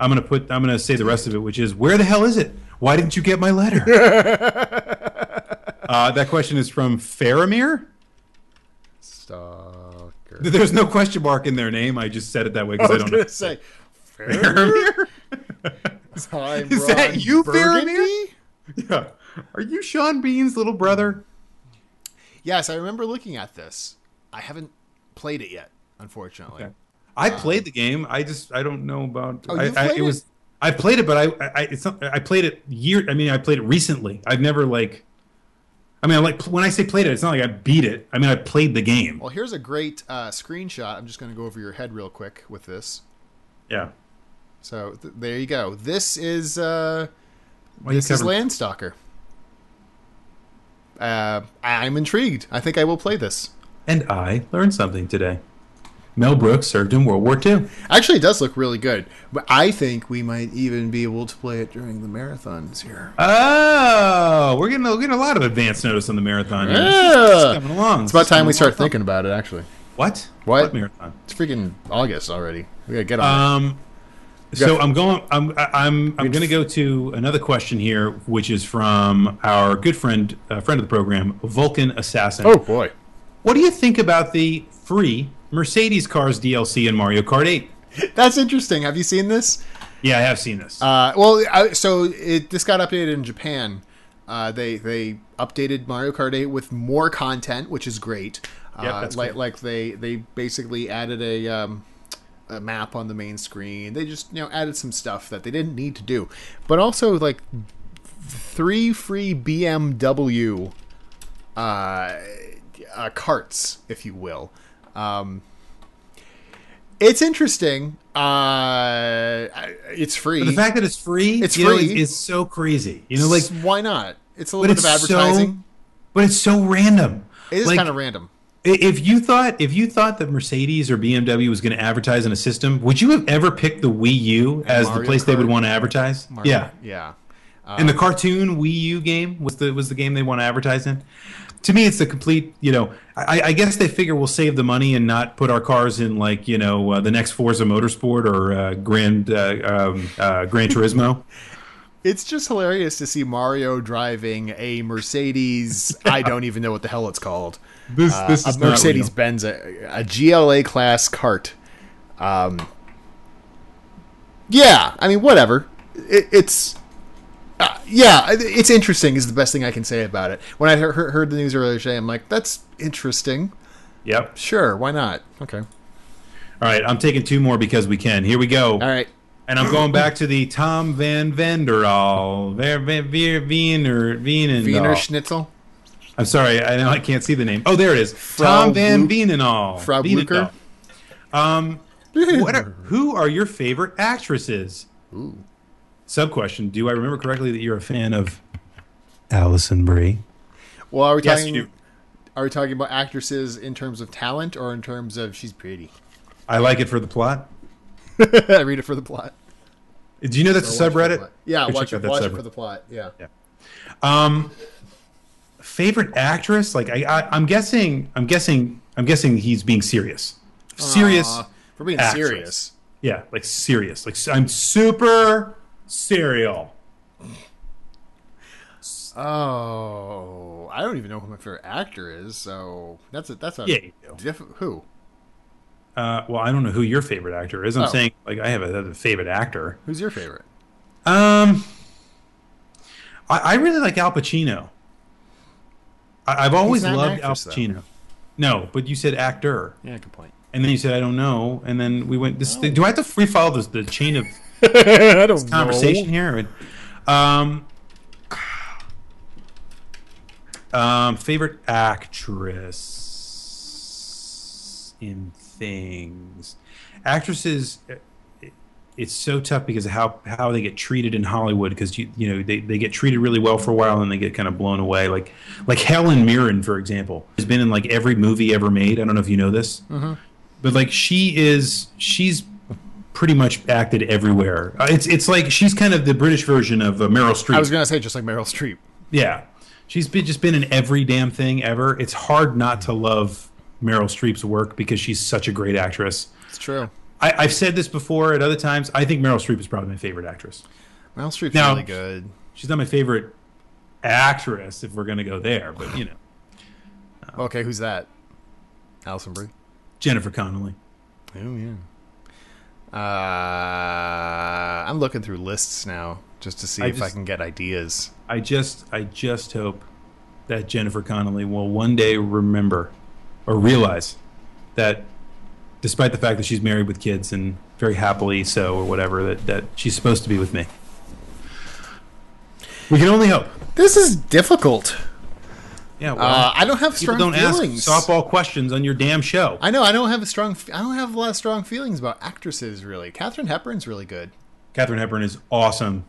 I'm gonna put. I'm gonna say the rest of it, which is, where the hell is it? Why didn't you get my letter? uh, that question is from Faramir. Stalker. There's no question mark in their name. I just said it that way because I, was don't know. say. Faramir? I'm Is that you, Burgundy? Faramir? yeah. Are you Sean Bean's little brother? Yes, I remember looking at this. I haven't played it yet, unfortunately. Okay. I played the game. I just I don't know about. Oh, I, I, played it it? was. I played it, but I, I it's not, I played it year. I mean, I played it recently. I've never like. I mean, I like when I say played it, it's not like I beat it. I mean, I played the game. Well, here's a great uh, screenshot. I'm just going to go over your head real quick with this. Yeah. So th- there you go. This is uh, this is covering- Landstalker. Uh, I'm intrigued. I think I will play this. And I learned something today. Mel Brooks served in World War II. Actually, it does look really good. But I think we might even be able to play it during the marathons here. Oh, we're getting, we're getting a lot of advance notice on the marathon. here. This is- Yeah. this is coming along. It's about time we start thinking about it. Actually, What? What? marathon? it's freaking August already. We gotta get on. Um, so I'm going. I'm. I'm. I'm going to go to another question here, which is from our good friend, uh, friend of the program, Vulcan Assassin. Oh boy. What do you think about the free Mercedes cars DLC in Mario Kart 8? That's interesting. Have you seen this? Yeah, I have seen this. Uh, well, I, so it this got updated in Japan. Uh, they they updated Mario Kart 8 with more content, which is great. Yep, uh, that's like cool. like they they basically added a um, a map on the main screen. They just you know added some stuff that they didn't need to do, but also like three free BMW uh, uh, carts, if you will. Um, it's interesting. Uh, it's free. But the fact that it's free, It's you know, free. is, is so crazy. You know, like, why not? It's a little bit of advertising. so, but it's so random. it is Like, kind of random. If you thought if you thought that Mercedes or BMW was going to advertise in a system, would you have ever picked the Wii U as the Mario place they would want to advertise? Yeah, yeah. and the cartoon Wii U game was the was the game they want to advertise in. To me, it's the complete. You know, I, I guess they figure we'll save the money and not put our cars in like you know uh, the next Forza Motorsport or uh, Grand uh, um, uh, Gran Turismo. It's just hilarious to see Mario driving a Mercedes. I don't even know what the hell it's called. This Uh, this a is not Mercedes Benz, a, a GLA class cart. Um, yeah, I mean, whatever. It, it's uh, yeah, it's interesting. Is the best thing I can say about it. When I heard, heard the news earlier today, I'm like, that's interesting. Yep. Sure, why not? Okay, All right, I'm taking two more because we can. Here we go. all right. And I'm going back to the Tom Van Venderall. Ver, ver, ver, Wiener. Wiener Schnitzel. I'm sorry, I know I can't see the name. Oh, there it is. Frau Tom Van Wienendahl. Frau. Blucher? Um, are, who are your favorite actresses? Ooh. Sub question: Do I remember correctly that you're a fan of Alison Brie? Well, are we Yes, talking? you. Are we talking about actresses in terms of talent or in terms of she's pretty? I like it for the plot. I read it for the plot. Do you know that's a Or watch for the subreddit? plot. Yeah, Go watch it. that Watch it for the plot. Yeah. Um, favorite actress? Like I, I, I'm guessing. I'm guessing. I'm guessing he's being serious. Serious. Aw, for being actress. serious. Yeah, like serious. Like I'm super serial. Oh, I don't even know who my favorite actor is. So that's a that's a Yeah, diff- who? Uh, well, I don't know who your favorite actor is. I'm Oh. saying like I have a, a favorite actor. Who's your favorite? Um, I, I really like Al Pacino. I, I've always loved actress, Al though. Pacino. No, but you said actor, Yeah, good point. and then you said I don't know, and then we went. This do I have to free follow this the chain of I don't conversation here? Um, um, favorite actress in things. Actresses, uh, it's so tough because of how how they get treated in Hollywood. Because you you know they, they get treated really well for a while and they get kind of blown away. Like like Helen Mirren, for example, has been in like every movie ever made. I don't know if you know this, but like she is she's pretty much acted everywhere. Uh, it's it's like she's kind of the British version of uh, Meryl Streep. I was gonna say just like Meryl Streep. yeah. She's been, just been in every damn thing ever. It's hard not to love Meryl Streep's work because she's such a great actress. It's true. I, I've said this before at other times. I think Meryl Streep is probably my favorite actress. Meryl Streep's Now- really good. She's not my favorite actress if we're going to go there, but you know, Okay, who's that? Alison Brie. Jennifer Connelly. Oh yeah. Uh, I'm looking through lists now just to see I if I can get ideas. I just I just hope that Jennifer Connelly will one day remember or realize that despite the fact that she's married with kids and very happily so or whatever that, that she's supposed to be with me. We can only hope. This is difficult. Yeah, well, Uh, I don't have strong don't feelings. ask softball questions on your damn show. I know I don't have a strong. I don't have a lot of strong feelings about actresses. Really, Katharine Hepburn's really good. Katharine Hepburn is awesome.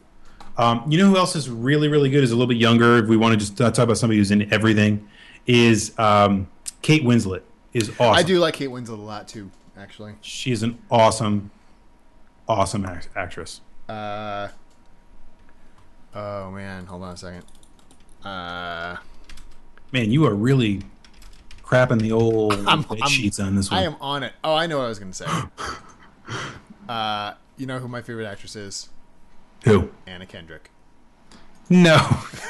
Um, you know who else is really, really good? Is a little bit younger. If we want to just uh, talk about somebody who's in everything, is um, Kate Winslet. Is awesome. I do like Kate Winslet a lot too. Actually, She is an awesome, awesome act- actress. uh, oh man, hold on a second. Uh, Man, you are really crapping the old I'm- bed sheets on this one. I am on it. Oh, I know what I was going to say. Uh, you know who my favorite actress is? Who? Anna Kendrick. No.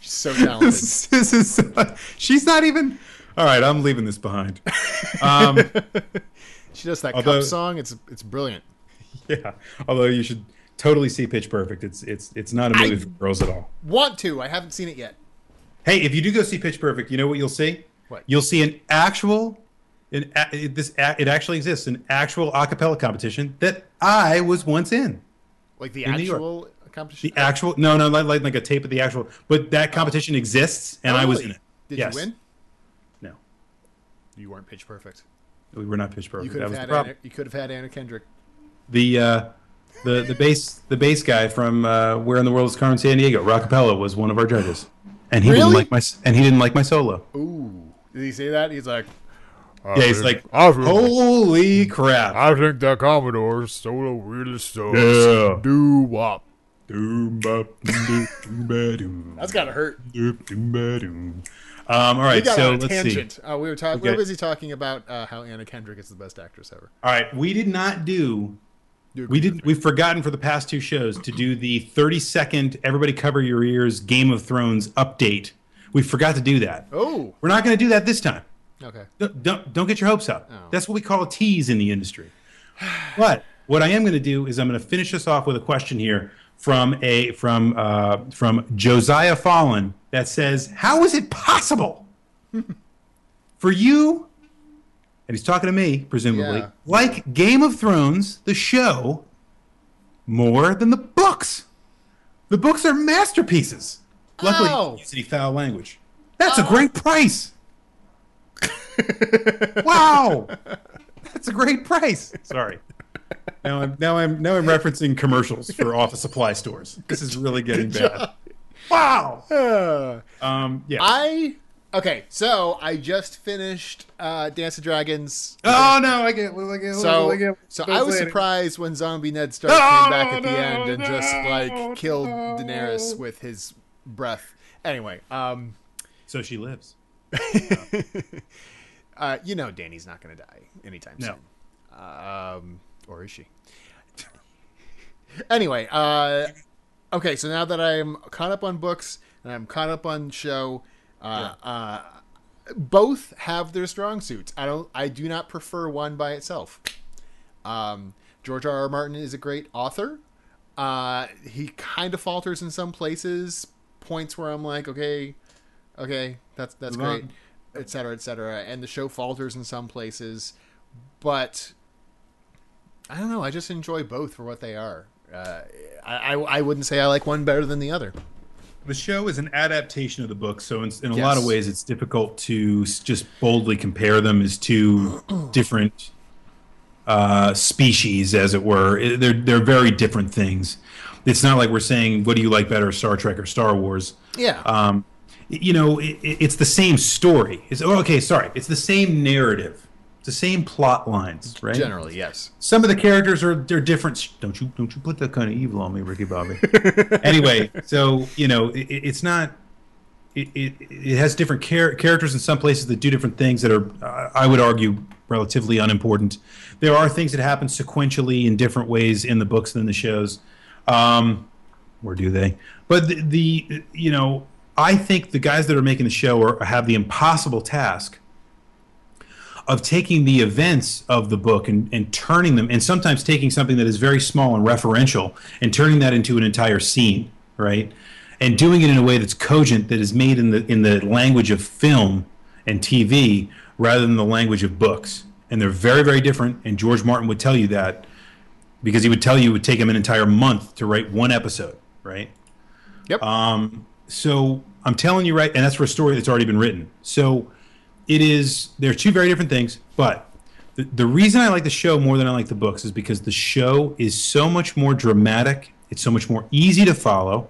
She's so talented. this, this is. she's not even. All right, I'm leaving this behind. Um, she does that Although- cup song. It's it's brilliant. yeah. Although you should totally see Pitch Perfect. It's it's it's not a movie I- for girls at all. Want to? I haven't seen it yet. Hey, if you do go see Pitch Perfect, you know what you'll see? What? You'll see an actual, an a, it- this a, it actually exists, an actual a cappella competition that I was once in. Like the In actual competition. The actual, no, no, like, like a tape of the actual, but that competition exists, and Oh, I was really? in it. Did Yes. you win? No, You weren't pitch perfect. we were not Pitch You Perfect. could have had. Anna, you could have had Anna Kendrick. The uh, the the bass the bass guy from uh, Where in the World is Carmen Sandiego, Rockapella, was one of our judges, and he didn't like my and he didn't like my solo. Ooh, did he say that? He's like, Yeah, he's like, think, holy crap! I think that Commodore's solo really sucks. Yeah. Do wop. Doom, bop, doom, doom, ba, doom. that's gotta hurt. Doom, doom, ba, doom. Um, all right, We so let's see. tangent. Uh, we were talking. We Okay. were busy talking about uh, how Anna Kendrick is the best actress ever. All right, we did not do. We didn't. We've forgotten for the past two shows to do the 30 second everybody cover your ears Game of Thrones update. We forgot to do that. Oh, We're not going to do that this time. okay. Don't, don't don't get your hopes up. Oh. That's what we call a tease in the industry. But what I am going to do is I'm going to finish this off with a question here from a from uh, from Josiah Fallen that says, "How is it possible for you?" And he's talking to me, presumably, Yeah. like Game of Thrones, the show, more than the books. The books are masterpieces. Luckily, Ow. he foul language. That's a great price. wow, that's a great price. Sorry. Now I'm now I'm now I'm referencing commercials for office supply stores. This is really getting bad. Wow. Uh, Um. Yeah. I okay. So I just finished uh, Dance of Dragons. oh no! I get. I get. So, I get so I was surprised when Zombie Ned Stark came back at the end and just like killed Daenerys with his breath. Anyway, um, So she lives. uh, you know Danny's not going to die anytime No. soon. Um, or is she? anyway, uh, okay. So now that I'm caught up on books and I'm caught up on show, uh, uh, both have their strong suits. I don't. I do not prefer one by itself. Um, George R. R. Martin is a great author. Uh, he kind of falters in some places, points where I'm like, okay, okay, that's that's on. great, et cetera, et cetera. And the show falters in some places, but I don't know. I just enjoy both for what they are. Uh, I, I I wouldn't say I like one better than the other. The show is an adaptation of the book, so in, in a Yes. lot of ways, it's difficult to just boldly compare them as two different uh, species, as it were. They're they're very different things. It's not like we're saying, "What do you like better, Star Trek or Star Wars?" Yeah. um, you know, it- it's the same story. It's oh, okay. Sorry, it's the same narrative. The same plot lines, right? Generally, yes. Some of the characters are they're different. Don't you don't you put that kind of evil on me, Ricky Bobby. anyway, so you know it, it- it's not. It, it, it has different char- characters in some places that do different things that are, uh, I would argue, relatively unimportant. There are things that happen sequentially in different ways in the books than the shows. Um, or do they? But the, the you know, I think the guys that are making the show are, have the impossible task of taking the events of the book and, and turning them, and sometimes taking something that is very small and referential and turning that into an entire scene, right? And doing it in a way that's cogent, that is made in the in the language of film and TV rather than the language of books. And they're very, very different. And George Martin would tell you that because he would tell you it would take him an entire month to write one episode, right? Yep. Um, so I'm telling you right, and that's for a story that's already been written. So it is. They're two very different things, but the, the reason I like the show more than I like the books is because the show is so much more dramatic. It's so much more easy to follow.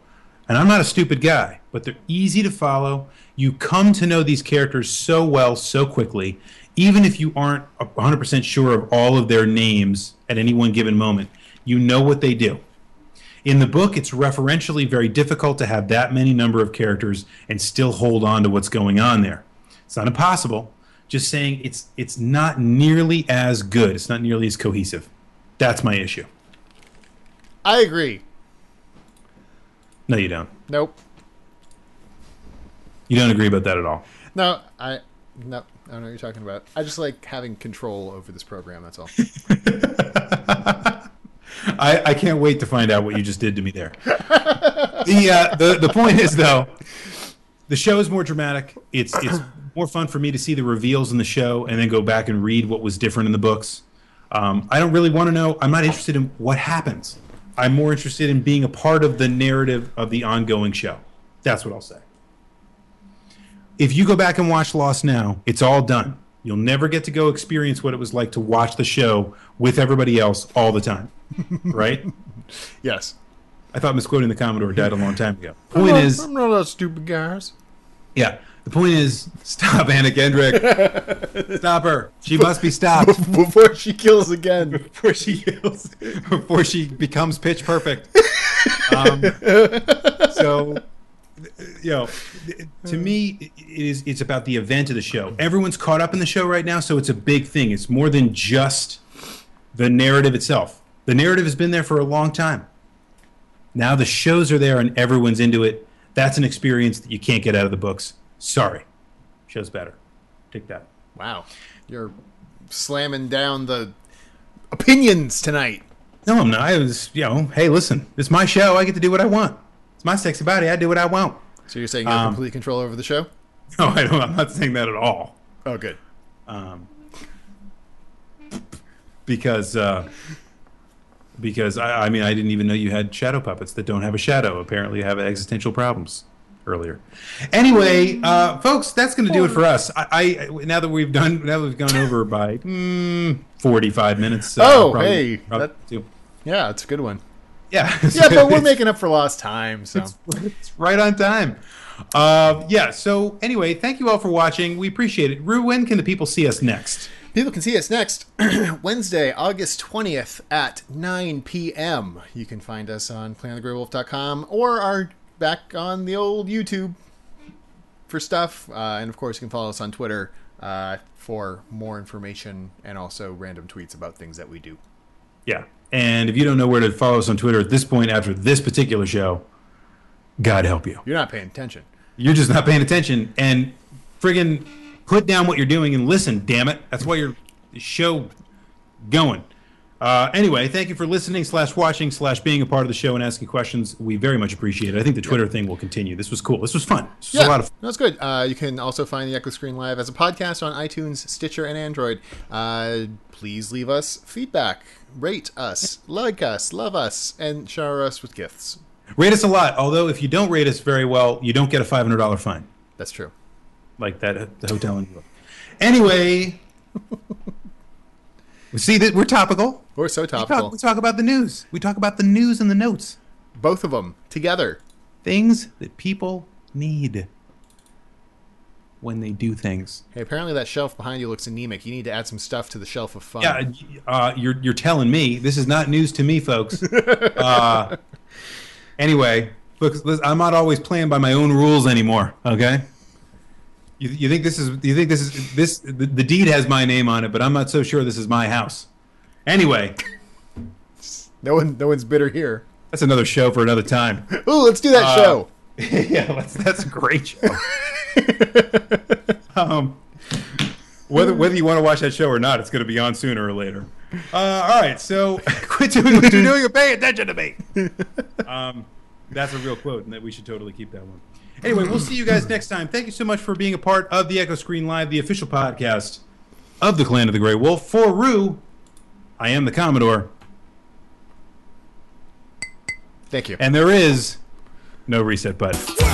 And I'm not a stupid guy, but they're easy to follow. You come to know these characters so well, so quickly, even if you aren't 100% sure of all of their names at any one given moment. You know what they do. In the book, it's referentially very difficult to have that many number of characters and still hold on to what's going on there. It's not impossible. Just saying it's it's not nearly as good. It's not nearly as cohesive. That's my issue. I agree. No, you don't. Nope. You don't agree about that at all. No, I no, I don't know what you're talking about. I just like having control over this program. That's all. I, I can't wait to find out what you just did to me there. the, uh, the the point is though, the show is more dramatic. It's it's more fun for me to see the reveals in the show and then go back and read what was different in the books. Um, I don't really want to know. I'm not interested in what happens. I'm more interested in being a part of the narrative of the ongoing show. That's what I'll say. If you go back and watch Lost now, it's all done. You'll never get to go experience what it was like to watch the show with everybody else all the time. Right? yes. I thought misquoting the Commodore died a long time ago. Point is, I'm not that stupid, guys. yeah. The point is, stop Anna Kendrick. stop her. She must be stopped Before she kills again. before she heals, before she becomes pitch perfect. Um, so, you know, to me, it is it's about the event of the show. Everyone's caught up in the show right now, so it's a big thing. It's more than just the narrative itself. The narrative has been there for a long time. Now the shows are there and everyone's into it. That's an experience that you can't get out of the books. Sorry. Show's better. Take that. Wow. You're slamming down the opinions tonight. No, I'm not. I was, you know, hey, listen, it's my show. I get to do what I want. It's my sexy body. I do what I want. So you're saying you have Um, complete control over the show? No, I don't. I'm not saying that at all. Oh, good. Um, because, uh, because I, I mean, I didn't even know you had shadow puppets that don't have a shadow. Apparently, you have existential problems. Earlier, anyway, uh, folks, that's going to do it for us. I, I now that we've done, now that we've gone over by mm, 45 minutes. Uh, Oh, probably- hey, probably that-. Yeah, it's a good one. yeah, Yeah, but we're making up for lost time. So it's right on time. Uh, yeah. So anyway, thank you all for watching. We appreciate it. Rue, when can the people see us next? people can see us next Wednesday, August 20th at 9 p.m. You can find us on planetthegraywolf.com or are back on the old YouTube for stuff. Uh, and of course, you can follow us on Twitter uh, for more information and also random tweets about things that we do. Yeah. And if you don't know where to follow us on Twitter at this point after this particular show, God help you. You're not paying attention. You're just not paying attention and friggin' put down what you're doing and listen, damn it. That's why your show going. Uh, anyway, thank you for listening slash watching slash being a part of the show and asking questions. We very much appreciate it. I think the Twitter thing will continue. This was cool. This was fun. This was a lot of fun. That's good. Uh, you can also find the Echo Screen Live as a podcast on iTunes, Stitcher, and Android. Uh, please leave us feedback, rate us, like us, love us, and shower us with gifts. Rate us a lot. Although if you don't rate us very well, you don't get a five hundred dollar fine, That's true. like that the hotel in New York. Anyway, see that we're topical. We're so We talk, topical. we talk about the news. We talk about the news and the notes, Both of them together. things that people need. when they do things. Hey, apparently that shelf behind you looks anemic. You need to add some stuff to the shelf of fun. Yeah, uh, you're you're telling me this is not news to me, folks. uh, anyway, look, I'm not always playing by my own rules anymore. Okay. You, you think this is you think this is this the, the deed has my name on it, but I'm not so sure this is my house. Anyway, No one, no one's bitter here. that's another show for another time. Ooh, let's do that Uh, show. yeah, that's, that's a great show. um, whether whether you want to watch that show or not, it's going to be on sooner or later. Uh, all right, so quit doing what you're doing and pay attention to me. Um, that's a real quote, and that we should totally keep that one. Anyway, we'll see you guys next time. Thank you so much for being a part of the Echo Screen Live, the official podcast of the Clan of the Grey Wolf. For Rue, I am the Commodore, Thank you. and there is no reset button.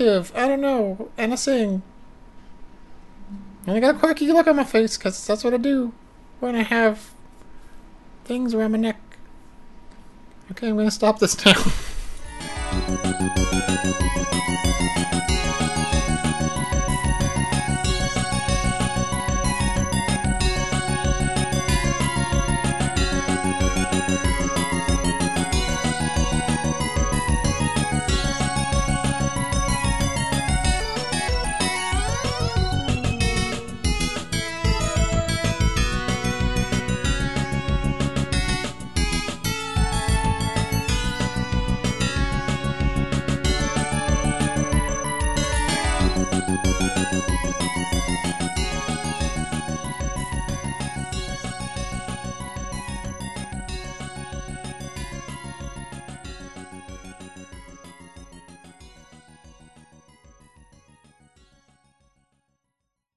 I don't know. Anything. And I got a quirky look on my face, because that's what I do when I have things around my neck. Okay, I'm gonna stop this now.